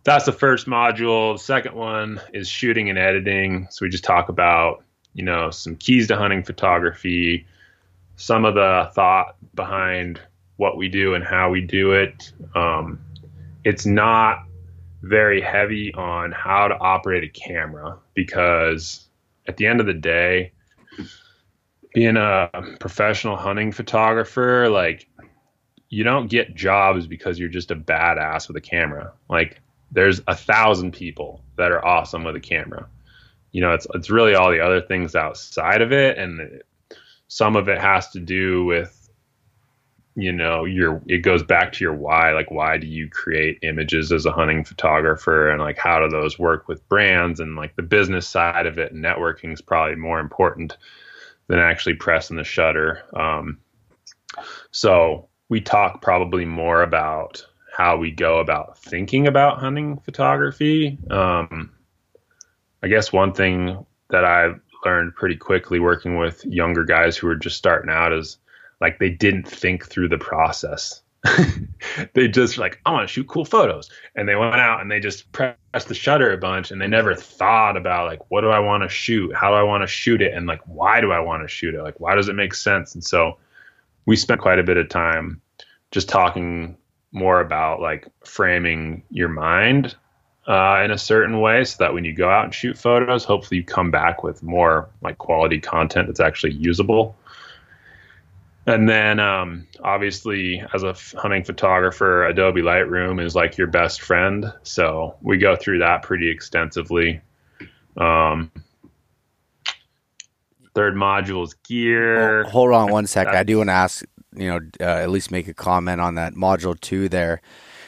that's the first module. The second one is shooting and editing. So we just talk about, you know, some keys to hunting photography, some of the thought behind what we do and how we do it. Um, it's not very heavy on how to operate a camera because at the end of the day, being a professional hunting photographer, like you don't get jobs because you're just a badass with a camera. Like there's a thousand people that are awesome with a camera. You know, it's it's really all the other things outside of it, and it, some of it has to do with you know your it goes back to your why like why do you create images as a hunting photographer and like how do those work with brands and like the business side of it networking is probably more important than actually pressing the shutter um, so we talk probably more about how we go about thinking about hunting photography. Um, I guess one thing that I learned pretty quickly working with younger guys who were just starting out is like they didn't think through the process. they just like, I want to shoot cool photos. And they went out and they just pressed the shutter a bunch and they never thought about like, what do I want to shoot? How do I want to shoot it? And like, why do I want to shoot it? Like, why does it make sense? And so we spent quite a bit of time just talking more about like framing your mind uh, in a certain way so that when you go out and shoot photos, hopefully you come back with more like quality content that's actually usable. And then, um, obviously, as a hunting photographer, Adobe Lightroom is like your best friend. So we go through that pretty extensively. Um, third module is gear. Hold, hold on one second. I do want to ask, you know, uh, at least make a comment on that module two there.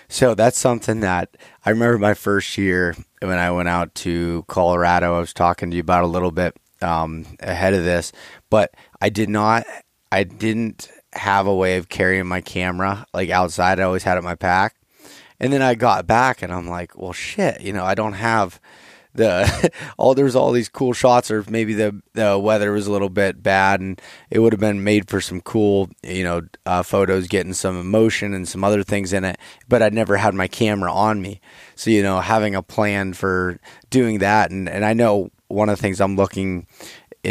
So that's something that I remember my first year when I went out to Colorado. I was talking to you about a little bit um, ahead of this, but I did not, I didn't have a way of carrying my camera like outside. I always had it in my pack. And then I got back and I'm like, well, shit, you know, I don't have the all there's all these cool shots or maybe the the weather was a little bit bad and it would have been made for some cool you know uh, photos getting some emotion and some other things in it but I'd never had my camera on me so you know having a plan for doing that and and I know one of the things I'm looking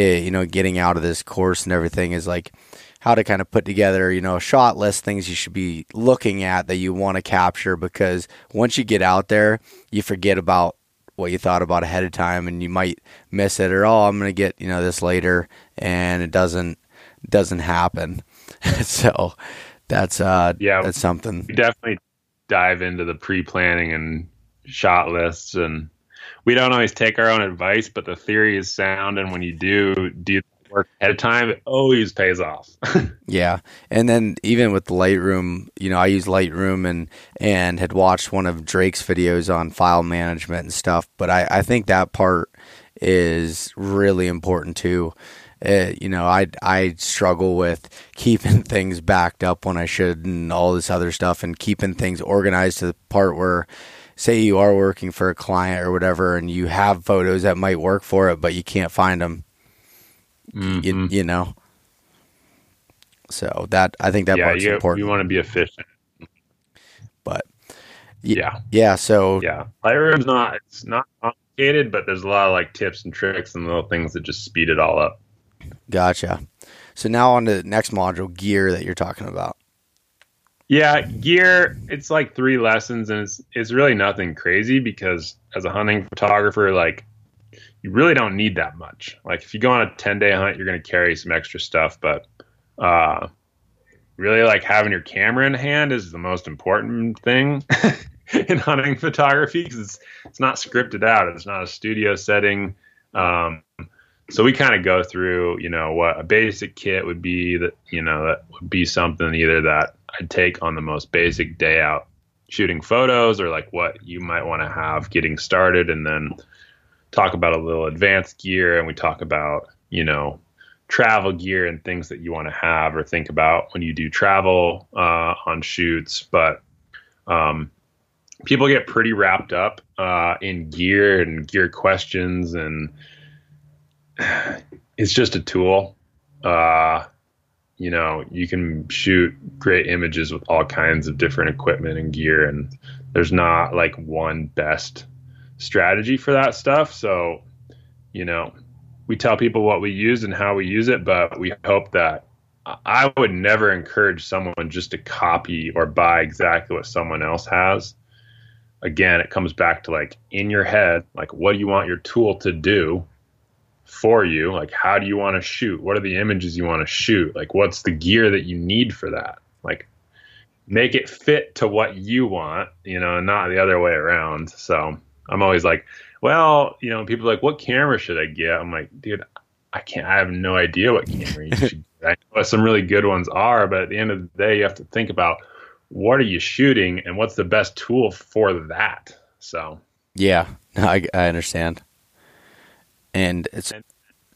you know getting out of this course and everything is like how to kind of put together, you know, a shot list, things you should be looking at that you want to capture because once you get out there, you forget about what you thought about ahead of time and you might miss it or oh I'm going to get you know this later and it doesn't doesn't happen. So that's uh yeah. that's something. We definitely dive into the pre-planning and shot lists and we don't always take our own advice but the theory is sound and when you do do work ahead of time, it always pays off. yeah, and then even with Lightroom, you know, I use Lightroom and and had watched one of Drake's videos on file management and stuff. But I I think that part is really important too. Uh, you know, I I struggle with keeping things backed up when I should, and all this other stuff, and keeping things organized to the part where, say, you are working for a client or whatever, and you have photos that might work for it, but you can't find them mm-hmm. you, you, know. So that I think that yeah, part's you, important. You want to be efficient, but yeah, yeah. So yeah, Lightroom's not it's not complicated, but there's a lot of like tips and tricks and little things that just speed it all up. Gotcha. So now on to the next module, gear that you're talking about. Yeah, gear. It's like three lessons, and it's it's really nothing crazy because as a hunting photographer, like you really don't need that much. Like if you go on a 10 day hunt, you're going to carry some extra stuff, but uh, really like having your camera in hand is the most important thing in hunting photography because it's, it's not scripted out. It's not a studio setting. Um, so we kind of go through, you know, what a basic kit would be that, you know, that would be something either that I'd take on the most basic day out shooting photos or like what you might want to have getting started and then talk about a little advanced gear and we talk about, you know, travel gear and things that you want to have or think about when you do travel uh, on shoots. But um, people get pretty wrapped up uh, in gear and gear questions, and it's just a tool. Uh, you know, you can shoot great images with all kinds of different equipment and gear, and there's not like one best strategy for that stuff. So, you know, we tell people what we use and how we use it, but we hope that I would never encourage someone just to copy or buy exactly what someone else has. Again, it comes back to like in your head, like what do you want your tool to do for you? Like how do you want to shoot? What are the images you want to shoot? Like what's the gear that you need for that? Like make it fit to what you want, you know, and not the other way around. So I'm always like, well, you know, people like, what camera should I get? I'm like, dude, I can't. I have no idea what camera you should. Get. I know what some really good ones are, but at the end of the day, you have to think about what are you shooting and what's the best tool for that. So yeah, I, I understand. And it's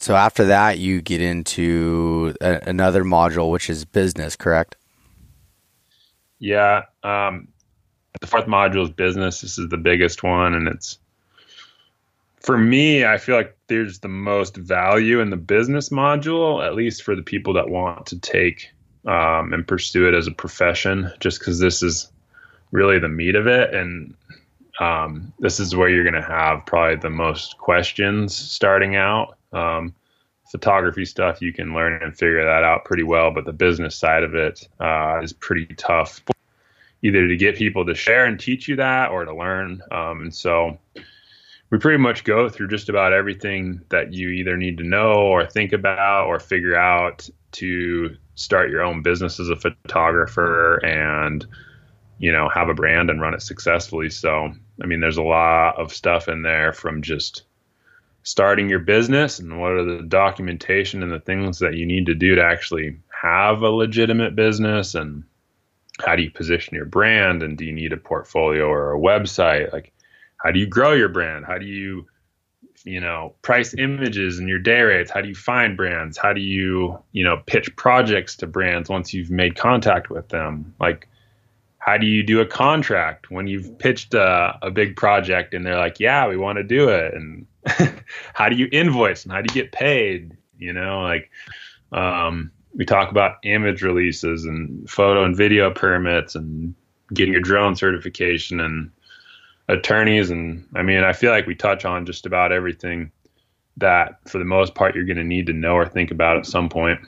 so after that, you get into a, another module, which is business, correct? Yeah. Um, the fourth module is business. This is the biggest one, and it's for me. I feel like there's the most value in the business module, at least for the people that want to take um, and pursue it as a profession. Just because this is really the meat of it, and um, this is where you're going to have probably the most questions starting out. Um, photography stuff you can learn and figure that out pretty well, but the business side of it uh, is pretty tough either to get people to share and teach you that or to learn. Um, and so we pretty much go through just about everything that you either need to know or think about or figure out to start your own business as a photographer and you know have a brand and run it successfully. So i mean there's a lot of stuff in there from just starting your business and what are the documentation and the things that you need to do to actually have a legitimate business and how do you position your brand and do you need a portfolio or a website? Like how do you grow your brand? How do you you know price images and your day rates? How do you find brands? How do you you know pitch projects to brands once you've made contact with them? Like how do you do a contract when you've pitched a, a big project and they're like yeah we want to do it and how do you invoice and how do you get paid? You know, like um, we talk about image releases and photo and video permits and getting your drone certification and attorneys. And I mean, I feel like we touch on just about everything that for the most part you're going to need to know or think about at some point.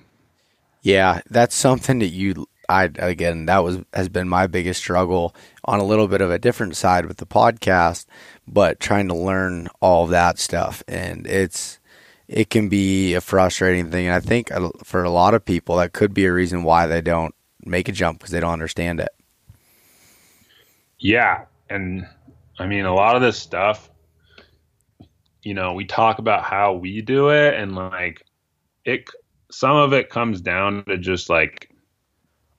Yeah, that's something that you I again that was has been my biggest struggle on a little bit of a different side with the podcast, but trying to learn all that stuff and it's it can be a frustrating thing. And I think for a lot of people that could be a reason why they don't make a jump because they don't understand it. Yeah, and I mean a lot of this stuff you know, we talk about how we do it and like it some of it comes down to just like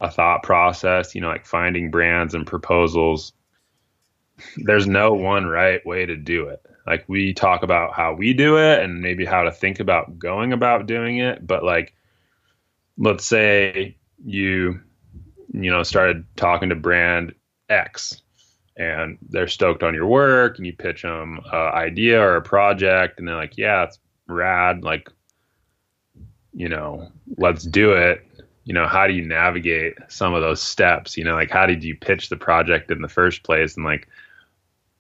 a thought process, you know, like finding brands and proposals. There's no one right way to do it. Like we talk about how we do it and maybe how to think about going about doing it, but like let's say you you know started talking to brand X and they're stoked on your work and you pitch them an idea or a project and they're like, "Yeah, it's rad, like you know, let's do it." You know, how do you navigate some of those steps? You know, like how did you pitch the project in the first place? And like,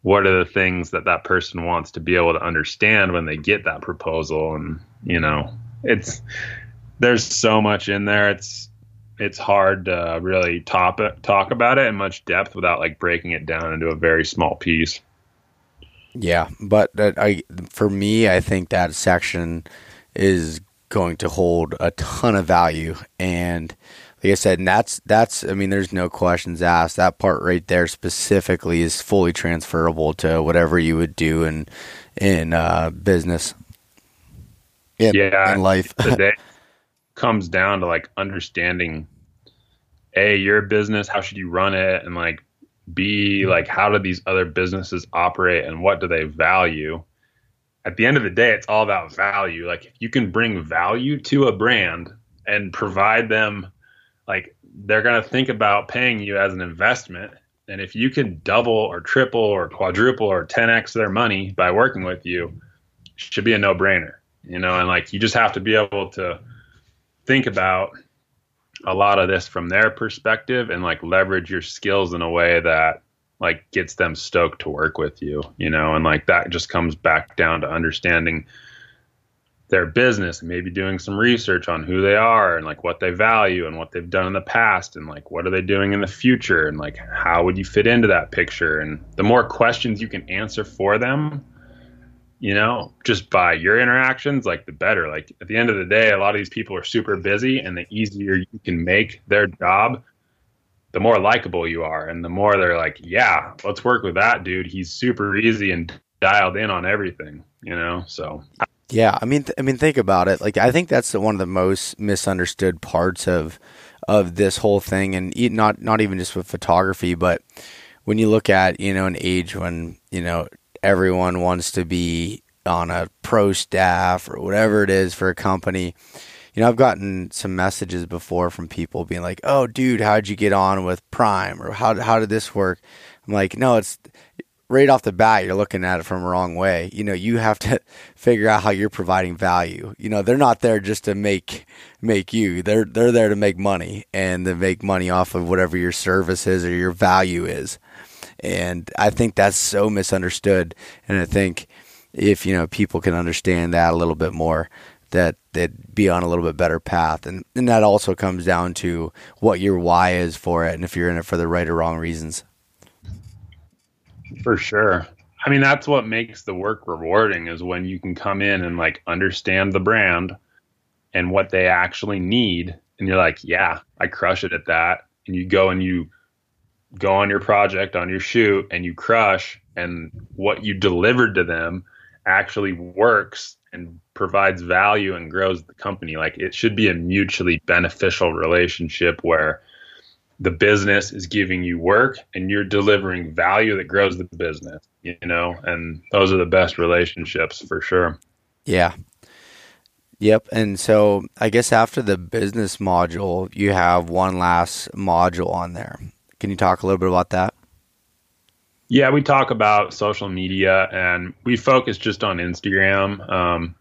what are the things that that person wants to be able to understand when they get that proposal? And, you know, it's, there's so much in there. It's, it's hard to really top it, talk about it in much depth without like breaking it down into a very small piece. Yeah, but uh, I for me, I think that section is going to hold a ton of value. And like I said, and that's that's I mean, there's no questions asked. That part right there specifically is fully transferable to whatever you would do in in uh, business. In, yeah, in life. the comes down to like understanding a your business, how should you run it, and like b like how do these other businesses operate and what do they value at the end of the day, it's all about value. Like if you can bring value to a brand and provide them, like they're going to think about paying you as an investment. And if you can double or triple or quadruple or 10x their money by working with you, should be a no brainer, you know, and like you just have to be able to think about a lot of this from their perspective and like leverage your skills in a way that like gets them stoked to work with you, you know, and like that just comes back down to understanding their business and maybe doing some research on who they are and like what they value and what they've done in the past and like what are they doing in the future and like how would you fit into that picture? And the more questions you can answer for them you know just by your interactions like the better. Like at the end of the day a lot of these people are super busy and the easier you can make their job the more likable you are and the more they're like yeah let's work with that dude. He's super easy and dialed in on everything you know so. Yeah i mean th- i mean think about it. Like i think that's the, one of the most misunderstood parts of of this whole thing and not not even just with photography but when you look at you know an age when you know everyone wants to be on a pro staff or whatever it is for a company you know, I've gotten some messages before from people being like, "Oh, dude, how'd you get on with Prime?" or "How how did this work?" I'm like, "No, it's right off the bat, you're looking at it from the wrong way. You know, you have to figure out how you're providing value. You know, they're not there just to make make you. They're they're there to make money and to make money off of whatever your service is or your value is. And I think that's so misunderstood. And I think if you know people can understand that a little bit more, that that be on a little bit better path and and that also comes down to what your why is for it and if you're in it for the right or wrong reasons for sure i mean that's what makes the work rewarding is when you can come in and like understand the brand and what they actually need. And you're like, yeah, I crush it at that. And you go and you go on your project, on your shoot, and you crush, and what you delivered to them actually works and provides value and grows the company. Like it should be a mutually beneficial relationship where the business is giving you work and you're delivering value that grows the business, you know, and those are the best relationships for sure. Yeah. Yep. And so I guess after the business module, you have one last module on there. Can you talk a little bit about that? Yeah, we talk about social media and we focus just on Instagram. Um,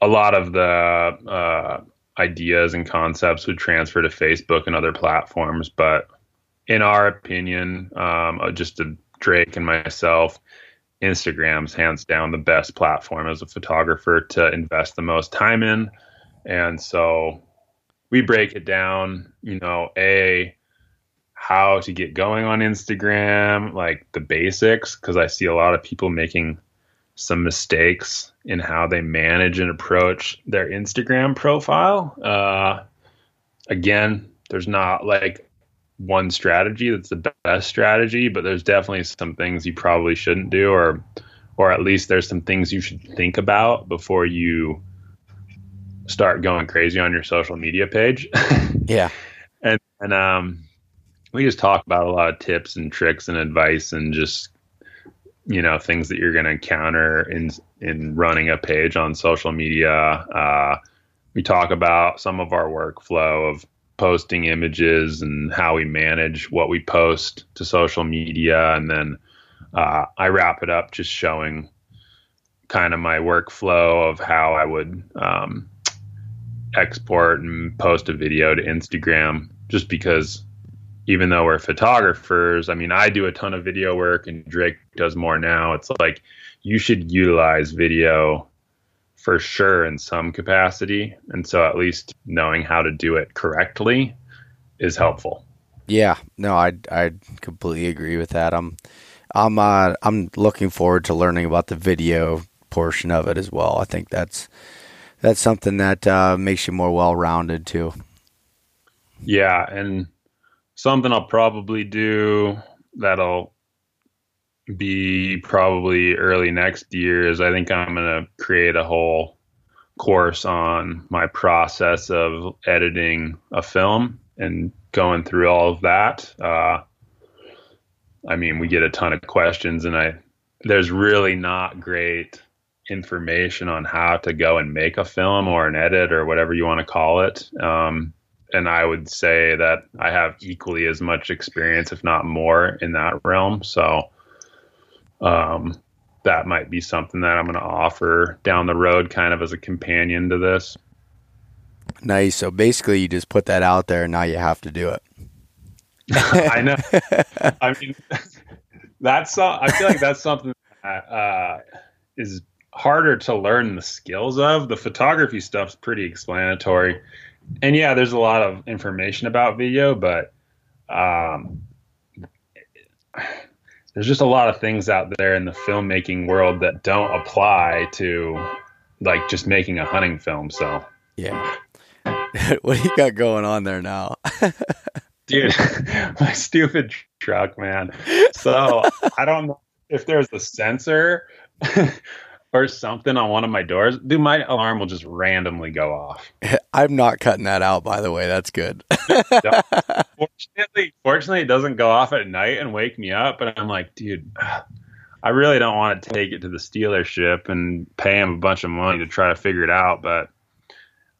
a lot of the uh, ideas and concepts would transfer to Facebook and other platforms, but in our opinion, um, uh, just to Drake and myself, Instagram's hands down the best platform as a photographer to invest the most time in. And so we break it down, you know, A, how to get going on Instagram, like the basics, because I see a lot of people making some mistakes in how they manage and approach their Instagram profile. Uh, again, there's not like one strategy that's the best strategy, but there's definitely some things you probably shouldn't do, or or at least there's some things you should think about before you start going crazy on your social media page. yeah, and and um we just talk about a lot of tips and tricks and advice and just you know things that you're going to encounter in in running a page on social media. Uh, we talk about some of our workflow of posting images and how we manage what we post to social media, and then uh, I wrap it up just showing kind of my workflow of how I would um, export and post a video to Instagram, just because even though we're photographers, I mean, I do a ton of video work and Drake does more now. It's like you should utilize video for sure in some capacity. And so at least knowing how to do it correctly is helpful. Yeah, no, I I completely agree with that. I'm I'm uh, I'm looking forward to learning about the video portion of it as well. I think that's that's something that uh, makes you more well rounded too. Yeah, and something I'll probably do that'll be probably early next year is I think I'm going to create a whole course on my process of editing a film and going through all of that. Uh, I mean, we get a ton of questions, and I there's really not great information on how to go and make a film or an edit or whatever you want to call it. Um, and I would say that I have equally as much experience, if not more, in that realm. So, um, that might be something that I'm going to offer down the road, kind of as a companion to this. Nice. So basically, you just put that out there, and now you have to do it. I know. I mean, that's. I feel like that's something that uh, is harder to learn the skills of. The photography stuff's pretty explanatory and yeah, there's a lot of information about video, but um, there's just a lot of things out there in the filmmaking world that don't apply to like just making a hunting film. So yeah, what do you got going on there now? Dude, my stupid truck, man. So I don't know if there's a sensor or something on one of my doors, dude, my alarm will just randomly go off. I'm not cutting that out, by the way. That's good. fortunately, fortunately, it doesn't go off at night and wake me up. But I'm like, dude, I really don't want to take it to the dealership and pay him a bunch of money to try to figure it out. But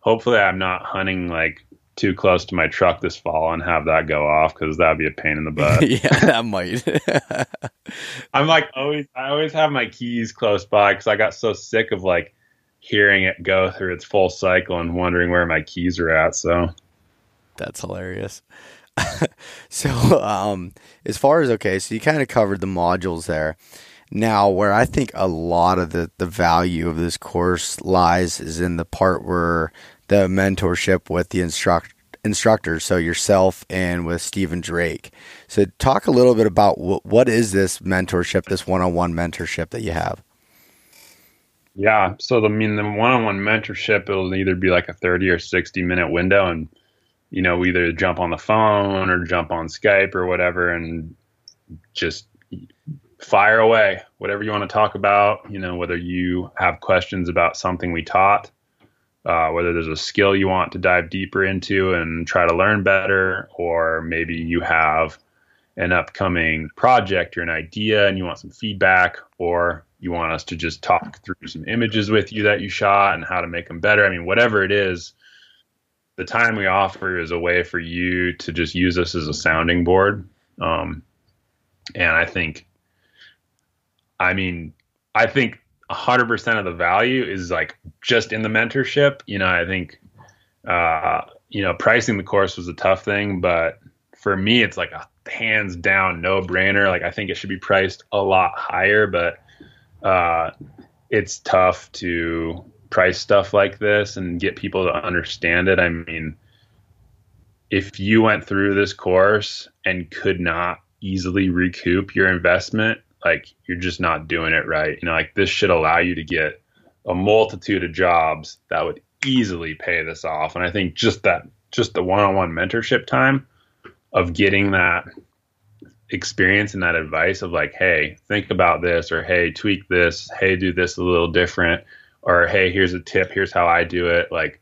hopefully, I'm not hunting like too close to my truck this fall and have that go off because that'd be a pain in the butt. yeah, that might. I'm like always, I always have my keys close by because I got so sick of like hearing it go through its full cycle and wondering where my keys are at. So that's hilarious. so, um, as far as okay, so you kind of covered the modules there. Now, where I think a lot of the, the value of this course lies is in the part where the mentorship with the instruct instructors, so yourself and with Stephen Drake. So talk a little bit about what is this mentorship, this one-on-one mentorship that you have. Yeah. So the, I mean, the one-on-one mentorship, it'll either be like a 30 or 60 minute window and, you know, either jump on the phone or jump on Skype or whatever and just fire away whatever you want to talk about you know whether you have questions about something we taught uh, whether there's a skill you want to dive deeper into and try to learn better or maybe you have an upcoming project or an idea and you want some feedback or you want us to just talk through some images with you that you shot and how to make them better. I mean whatever it is the time we offer is a way for you to just use us as a sounding board. Um, and i think I mean, I think 100% of the value is like just in the mentorship. You know, I think, uh, you know, pricing the course was a tough thing, but for me, it's like a hands down no brainer. Like, I think it should be priced a lot higher, but uh, it's tough to price stuff like this and get people to understand it. I mean, if you went through this course and could not easily recoup your investment, like you're just not doing it right. You know, like this should allow you to get a multitude of jobs that would easily pay this off. And I think just that, just the one-on-one mentorship time of getting that experience and that advice of like, hey, think about this, or hey, tweak this, hey, do this a little different, or hey, here's a tip, here's how I do it. Like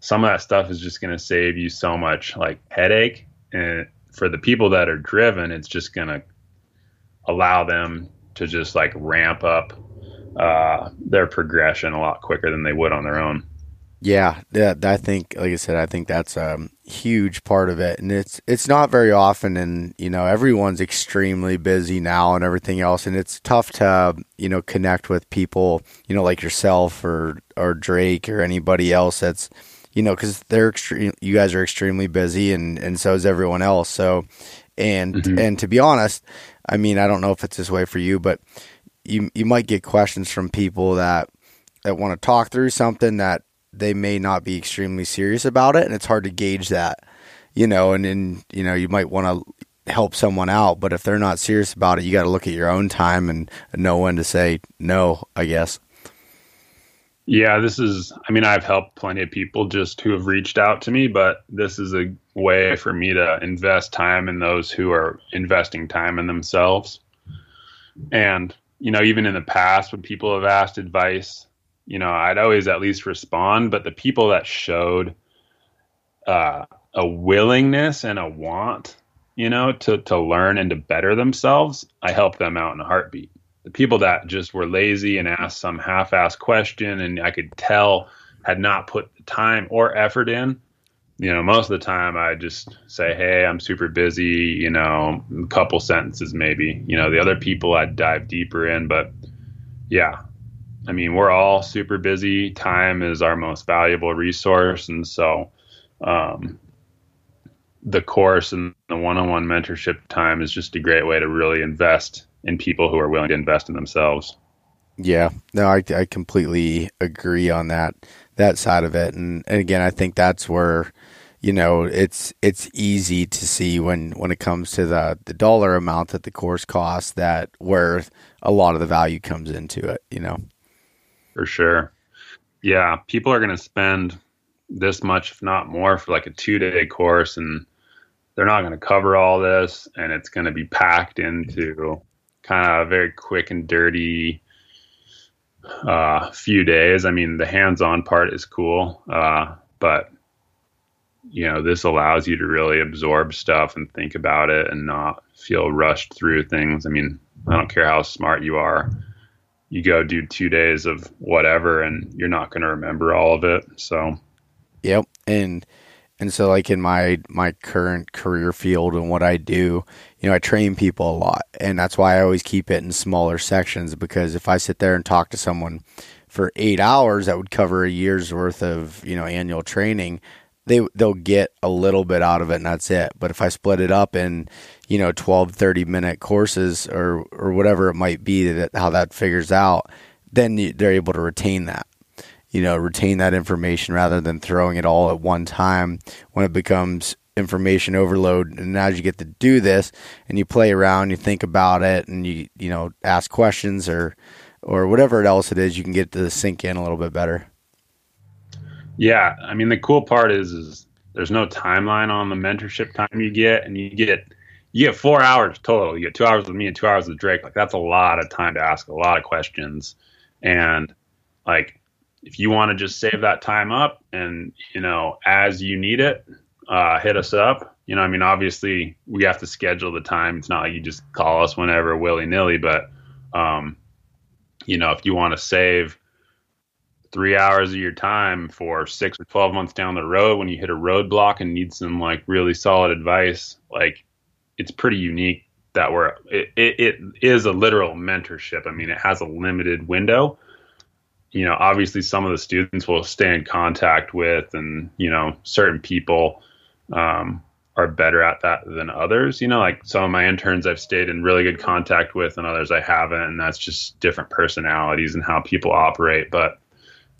some of that stuff is just going to save you so much like headache. And for the people that are driven, it's just going to allow them to just like ramp up uh, their progression a lot quicker than they would on their own. Yeah, yeah, I think, like I said, I think that's a huge part of it, and it's it's not very often, and you know, everyone's extremely busy now and everything else, and it's tough to you know connect with people, you know, like yourself or or Drake or anybody else that's you know because they're extreme. You guys are extremely busy, and and so is everyone else. So, and mm-hmm. and to be honest, I mean, I don't know if it's this way for you, but you you might get questions from people that that want to talk through something that they may not be extremely serious about it, and it's hard to gauge that, you know. And then you know you might want to help someone out, but if they're not serious about it, you got to look at your own time and know when to say no. I guess. Yeah, this is, I mean, I've helped plenty of people just who have reached out to me, but this is a way for me to invest time in those who are investing time in themselves. And, you know, even in the past, when people have asked advice, you know, I'd always at least respond, but the people that showed uh, a willingness and a want, you know, to, to learn and to better themselves, I help them out in a heartbeat the people that just were lazy and asked some half-assed question and I could tell had not put the time or effort in, you know, most of the time I just say, "Hey, I'm super busy," you know, a couple sentences maybe. You know, the other people I'd dive deeper in, but yeah. I mean, we're all super busy. Time is our most valuable resource, and so um, the course and the one-on-one mentorship time is just a great way to really invest in people who are willing to invest in themselves. Yeah, no, I, I completely agree on that that side of it, and, and again, I think that's where you know it's it's easy to see when when it comes to the the dollar amount that the course costs that where a lot of the value comes into it. You know, for sure. Yeah, people are going to spend this much, if not more, for like a two day course, and they're not going to cover all this, and it's going to be packed into kind of very quick and dirty uh, few days. I mean, the hands-on part is cool, uh, but you know, this allows you to really absorb stuff and think about it and not feel rushed through things. I mean, I don't care how smart you are. You go do two days of whatever, and you're not going to remember all of it. So, yep, and and so like in my my current career field and what I do, you know, I train people a lot, and that's why I always keep it in smaller sections because if I sit there and talk to someone for 8 hours that would cover a year's worth of, you know, annual training, they they'll get a little bit out of it and that's it. But if I split it up in, you know, 12 30 minute courses or or whatever it might be that how that figures out, then they're able to retain that you know, retain that information rather than throwing it all at one time when it becomes information overload. And as you get to do this and you play around, you think about it and you, you know, ask questions or, or whatever else it is, you can get to sink in a little bit better. Yeah, I mean the cool part is is there's no timeline on the mentorship time you get, and you get you get four hours total. You get two hours with me and two hours with Drake. Like that's a lot of time to ask a lot of questions, and like if you want to just save that time up and you know as you need it, uh, hit us up. You know, I mean, obviously we have to schedule the time. It's not like you just call us whenever willy nilly, but um, you know, if you want to save three hours of your time for six or 12 months down the road when you hit a roadblock and need some like really solid advice, like it's pretty unique that we're, it, it, it is a literal mentorship. I mean, it has a limited window. You know, obviously some of the students will stay in contact with and, you know, certain people, um, are better at that than others. You know, like some of my interns I've stayed in really good contact with and others I haven't. And that's just different personalities and how people operate. But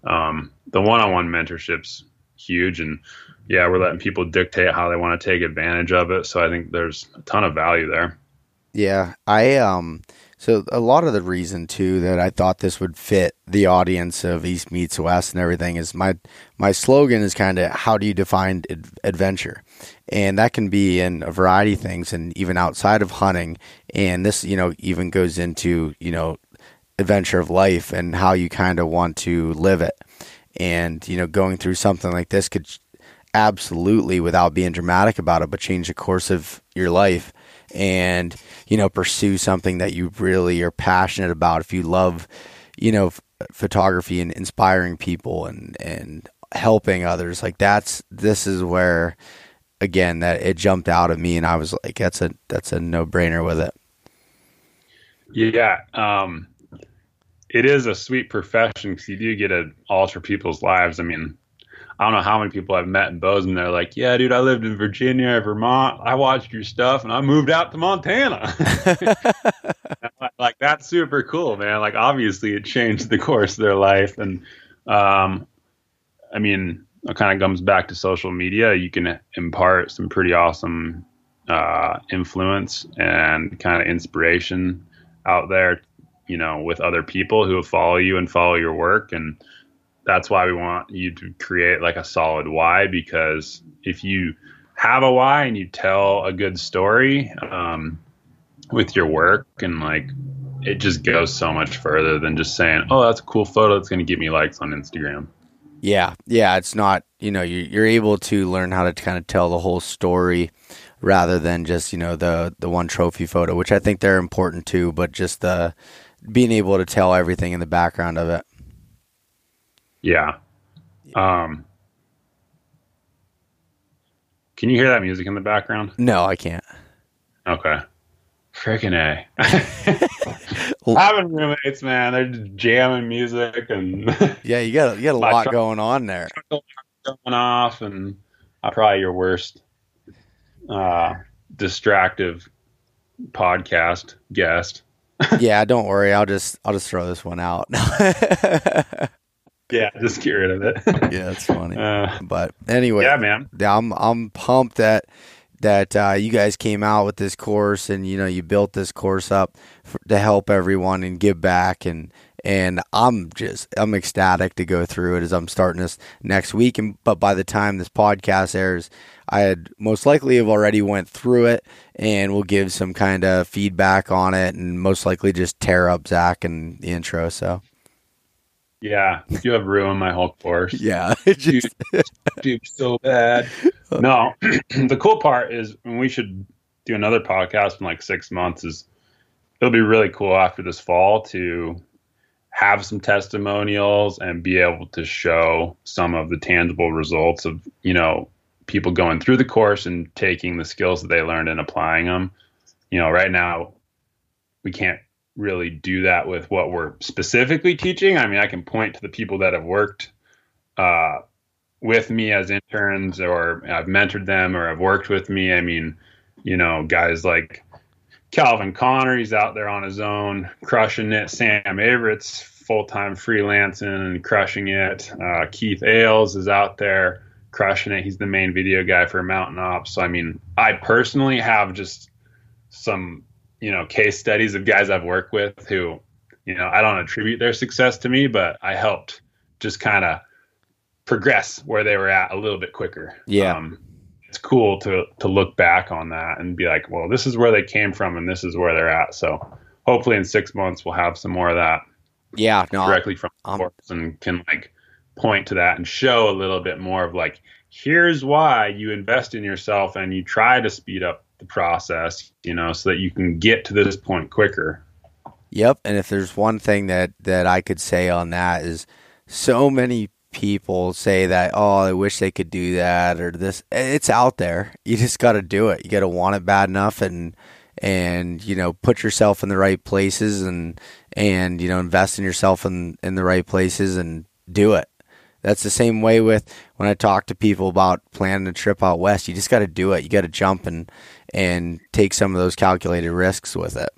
um, the one-on-one mentorship's huge, and yeah, we're letting people dictate how they want to take advantage of it. So I think there's a ton of value there. Yeah, I um. So a lot of the reason too that I thought this would fit the audience of East meets West and everything is my my slogan is kind of how do you define ad- adventure, and that can be in a variety of things and even outside of hunting. And this you know even goes into you know adventure of life and how you kind of want to live it. And, you know, going through something like this could absolutely, without being dramatic about it, but change the course of your life and, you know, pursue something that you really are passionate about. If you love, you know, f- photography and inspiring people and, and helping others, like that's, this is where, again, that it jumped out at me and I was like, that's a, that's a no brainer with it. Yeah. Um, it is a sweet profession because you do get to alter people's lives. I mean, I don't know how many people I've met in Bozeman. They're like, "Yeah, dude, I lived in Virginia, Vermont. I watched your stuff, and I moved out to Montana." like that's super cool, man. Like obviously, it changed the course of their life, and um, I mean, it kind of comes back to social media. You can impart some pretty awesome uh, influence and kind of inspiration out there you know, with other people who follow you and follow your work. And that's why we want you to create like a solid why, because if you have a why and you tell a good story um, with your work and like it just goes so much further than just saying, oh, that's a cool photo that's going to get me likes on Instagram. Yeah. Yeah. It's not, you know, you're able to learn how to kind of tell the whole story rather than just, you know, the, the one trophy photo, which I think they're important too, but just the, being able to tell everything in the background of it. Yeah. Um, can you hear that music in the background? No, I can't. Okay. Freaking A. Having roommates, man, they're just jamming music and Yeah, you got you got a lot truck, going on there. Going off and I'm probably your worst uh distractive podcast guest yeah, don't worry. I'll just I'll just throw this one out. Yeah, just get rid of it. yeah, it's funny. Uh, but anyway, yeah, man. I'm I'm pumped that that uh, you guys came out with this course and you know you built this course up for, to help everyone and give back and and I'm just I'm ecstatic to go through it as I'm starting this next week and but by the time this podcast airs I had most likely have already went through it and we'll give some kind of feedback on it and most likely just tear up Zach and the intro. So yeah, you have ruined my whole course. Yeah, just... dude, dude, so bad. No, the cool part is we should do another podcast in like six months. Is it'll be really cool after this fall to have some testimonials and be able to show some of the tangible results of you know people going through the course and taking the skills that they learned and applying them. You know, right now we can't really do that with what we're specifically teaching. I mean, I can point to the people that have worked uh, with me as interns or I've mentored them or have worked with me. I mean, you know, guys like Calvin Connor, he's out there on his own, crushing it. Sam Averett's full time freelancing and crushing it. Uh, Keith Ailes is out there crushing it. He's the main video guy for Mountain Ops. So I mean, I personally have just some you know case studies of guys I've worked with who you know, I don't attribute their success to me, but I helped just kind of progress where they were at a little bit quicker. Yeah. Um, it's cool to to look back on that and be like, well, this is where they came from and this is where they're at. So hopefully in six months we'll have some more of that yeah, no, directly from sports and can like point to that and show a little bit more of like, here's why you invest in yourself and you try to speed up the process, you know, so that you can get to this point quicker. Yep, and if there's one thing that that I could say on that is so many people say that oh I wish they could do that or this it's out there. You just got to do it. You got to want it bad enough and and you know put yourself in the right places and and you know invest in yourself in in the right places and do it. That's the same way with when I talk to people about planning a trip out west. You just got to do it. You got to jump and and take some of those calculated risks with it.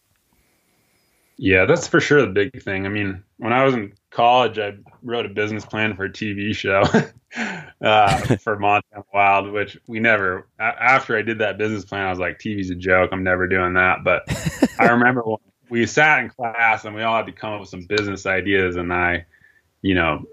Yeah, that's for sure the big thing. I mean, when I was in college, I wrote a business plan for a TV show uh, for Montana Wild, which we never. After I did that business plan, I was like, "TV's a joke. I'm never doing that." But I remember when we sat in class and we all had to come up with some business ideas, and I, you know,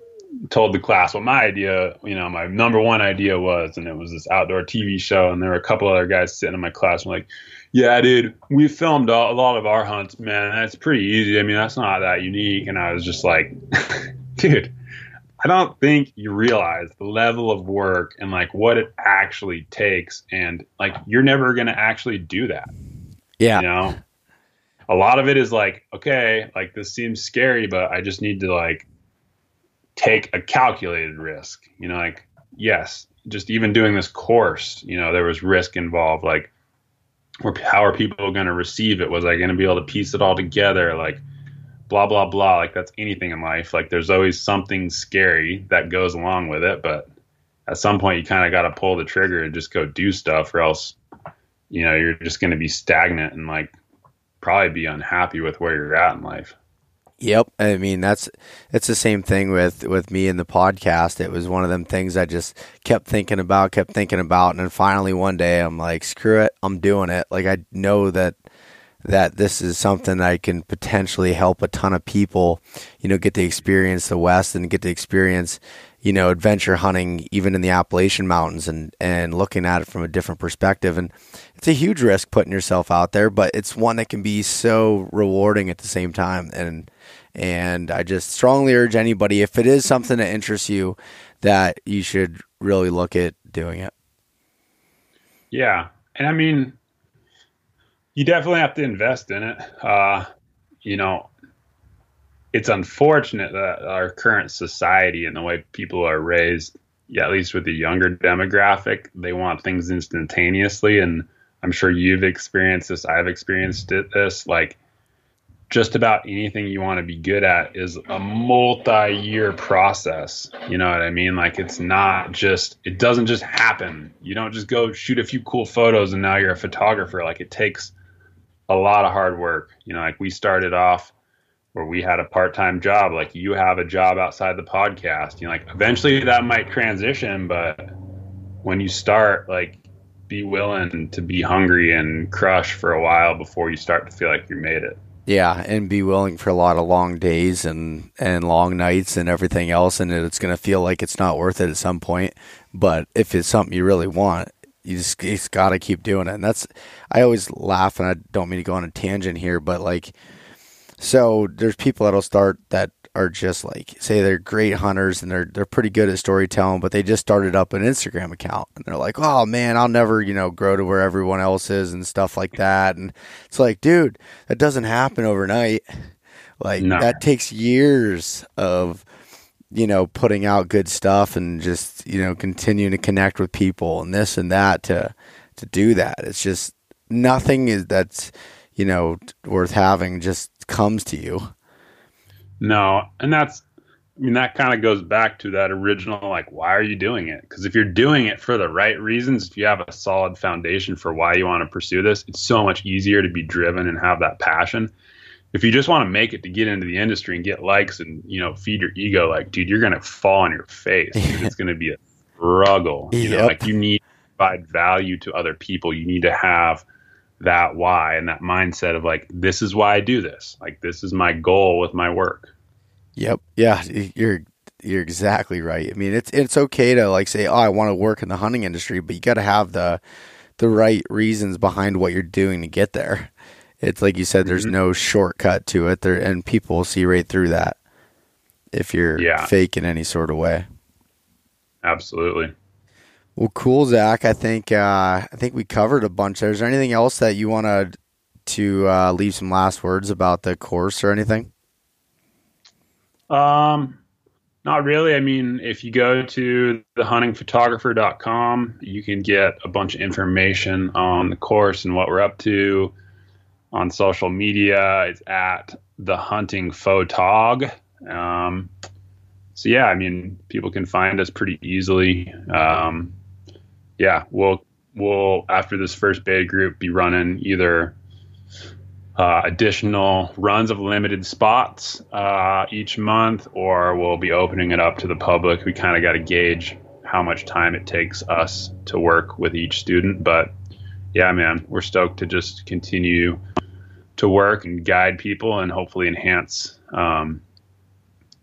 told the class what my idea, you know, my number one idea was, and it was this outdoor TV show. And there were a couple other guys sitting in my class, and like, yeah, dude, we filmed a lot of our hunts, man. That's pretty easy. I mean, that's not that unique. And I was just like, dude, I don't think you realize the level of work and like what it actually takes. And like, you're never going to actually do that. Yeah. You know, a lot of it is like, okay, like this seems scary, but I just need to like take a calculated risk. You know, like, yes, just even doing this course, you know, there was risk involved. Like, or how are people going to receive it? Was I going to be able to piece it all together? Like, blah, blah, blah. Like, that's anything in life. Like, there's always something scary that goes along with it. But at some point, you kind of got to pull the trigger and just go do stuff, or else, you know, you're just going to be stagnant and like probably be unhappy with where you're at in life. Yep, I mean that's it's the same thing with with me and the podcast. It was one of them things I just kept thinking about, kept thinking about, and then finally one day I'm like, screw it, I'm doing it. Like I know that that this is something I can potentially help a ton of people, you know, get to experience the West and get to experience, you know, adventure hunting even in the Appalachian Mountains and and looking at it from a different perspective. And it's a huge risk putting yourself out there, but it's one that can be so rewarding at the same time. And and I just strongly urge anybody, if it is something that interests you, that you should really look at doing it. Yeah. And I mean, you definitely have to invest in it. Uh, you know, it's unfortunate that our current society and the way people are raised, yeah, at least with the younger demographic, they want things instantaneously. And I'm sure you've experienced this. I've experienced it. This like just about anything you want to be good at is a multi-year process. You know what I mean? Like it's not just it doesn't just happen. You don't just go shoot a few cool photos and now you're a photographer. Like it takes a lot of hard work. You know, like we started off where we had a part-time job, like you have a job outside the podcast. You know, like eventually that might transition, but when you start like be willing to be hungry and crush for a while before you start to feel like you made it. Yeah, and be willing for a lot of long days and and long nights and everything else, and it's going to feel like it's not worth it at some point. But if it's something you really want, you just, just got to keep doing it. And that's I always laugh, and I don't mean to go on a tangent here, but like, so there's people that'll start that are just like say they're great hunters and they're they're pretty good at storytelling, but they just started up an Instagram account and they're like, "Oh man, I'll never, you know, grow to where everyone else is and stuff like that." And it's like, dude, that doesn't happen overnight. Like No. that takes years of you know, putting out good stuff and just, you know, continuing to connect with people and this and that to to do that. It's just nothing is that's, you know, worth having just comes to you. No, and that's I mean that kind of goes back to that original like why are you doing it? Because if you're doing it for the right reasons, if you have a solid foundation for why you want to pursue this, it's so much easier to be driven and have that passion. If you just want to make it to get into the industry and get likes and you know feed your ego, like dude, you're gonna fall on your face. it's gonna be a struggle. You know, like you need to provide value to other people. You need to have that why and that mindset of like this is why I do this. Like this is my goal with my work. Yep. Yeah, you're you're exactly right. I mean, it's it's okay to like say, "Oh, I want to work in the hunting industry," but you got to have the the right reasons behind what you're doing to get there. It's like you said, there's mm-hmm. no shortcut to it, there, and people will see right through that if you're yeah. fake in any sort of way. Absolutely. Well, cool, Zach. I think uh, I think we covered a bunch. There. Is there anything else that you want to to uh, leave some last words about the course or anything? Um, not really. I mean, if you go to thehuntingphotographer.com, you can get a bunch of information on the course and what we're up to. On social media, it's at the hunting photog. Um, so yeah, I mean, people can find us pretty easily. Um, yeah, we'll we'll after this first beta group be running either uh, additional runs of limited spots uh, each month, or we'll be opening it up to the public. We kind of got to gauge how much time it takes us to work with each student. But yeah, man, we're stoked to just continue to work and guide people and hopefully enhance um,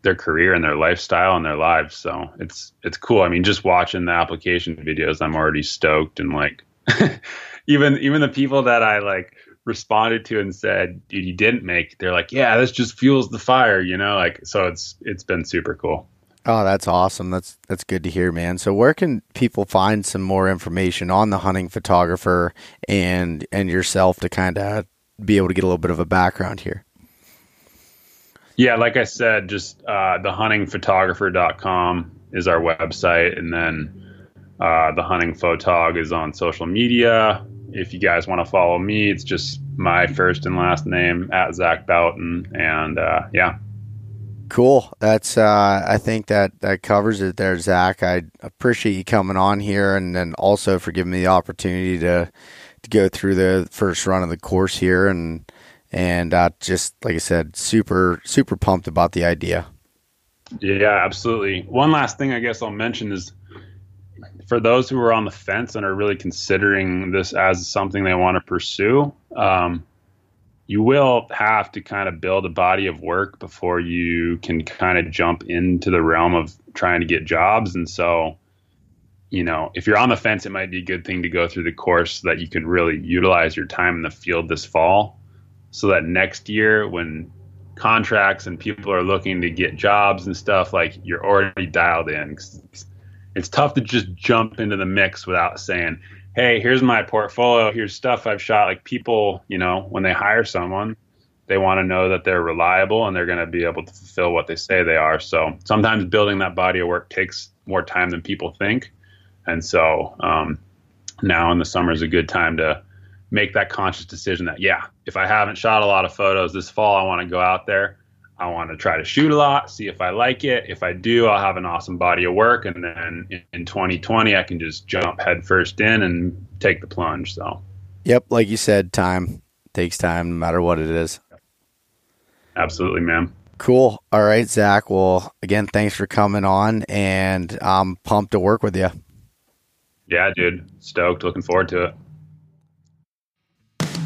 their career and their lifestyle and their lives. So it's it's cool. I mean, just watching the application videos, I'm already stoked and like even even the people that I like responded to and said, "Dude, you didn't make," they're like, "Yeah, this just fuels the fire," you know. Like, so it's it's been super cool. Oh, that's awesome. That's that's good to hear, man. So where can people find some more information on the hunting photographer and and yourself to kind of be able to get a little bit of a background here? Yeah, like I said, just uh, thehuntingphotographer.com is our website, and then uh, the hunting photog is on social media if you guys want to follow me, it's just my first and last name at Zach Boughton, and uh, yeah. Cool. That's uh, I think that that covers it there, Zach. I appreciate you coming on here, and then also for giving me the opportunity to to go through the first run of the course here, and and uh, just like I said, super super pumped about the idea. Yeah, absolutely. One last thing I guess I'll mention is for those who are on the fence and are really considering this as something they want to pursue, um, you will have to kind of build a body of work before you can kind of jump into the realm of trying to get jobs. And so, you know, if you're on the fence, it might be a good thing to go through the course so that you can really utilize your time in the field this fall so that next year when contracts and people are looking to get jobs and stuff like you're already dialed in it's tough to just jump into the mix without saying, "Hey, here's my portfolio. Here's stuff I've shot." Like people, you know, when they hire someone, they want to know that they're reliable and they're going to be able to fulfill what they say they are. So sometimes building that body of work takes more time than people think, and so um, now in the summer is a good time to make that conscious decision that yeah, if I haven't shot a lot of photos this fall, I want to go out there I want to try to shoot a lot, see if I like it. If I do, I'll have an awesome body of work, and then in 2020, I can just jump headfirst in and take the plunge. So, yep, like you said, time takes time, no matter what it is. Absolutely, man. Cool. All right, Zach. Well, again, thanks for coming on, and I'm pumped to work with you. Yeah, dude. Stoked. Looking forward to it.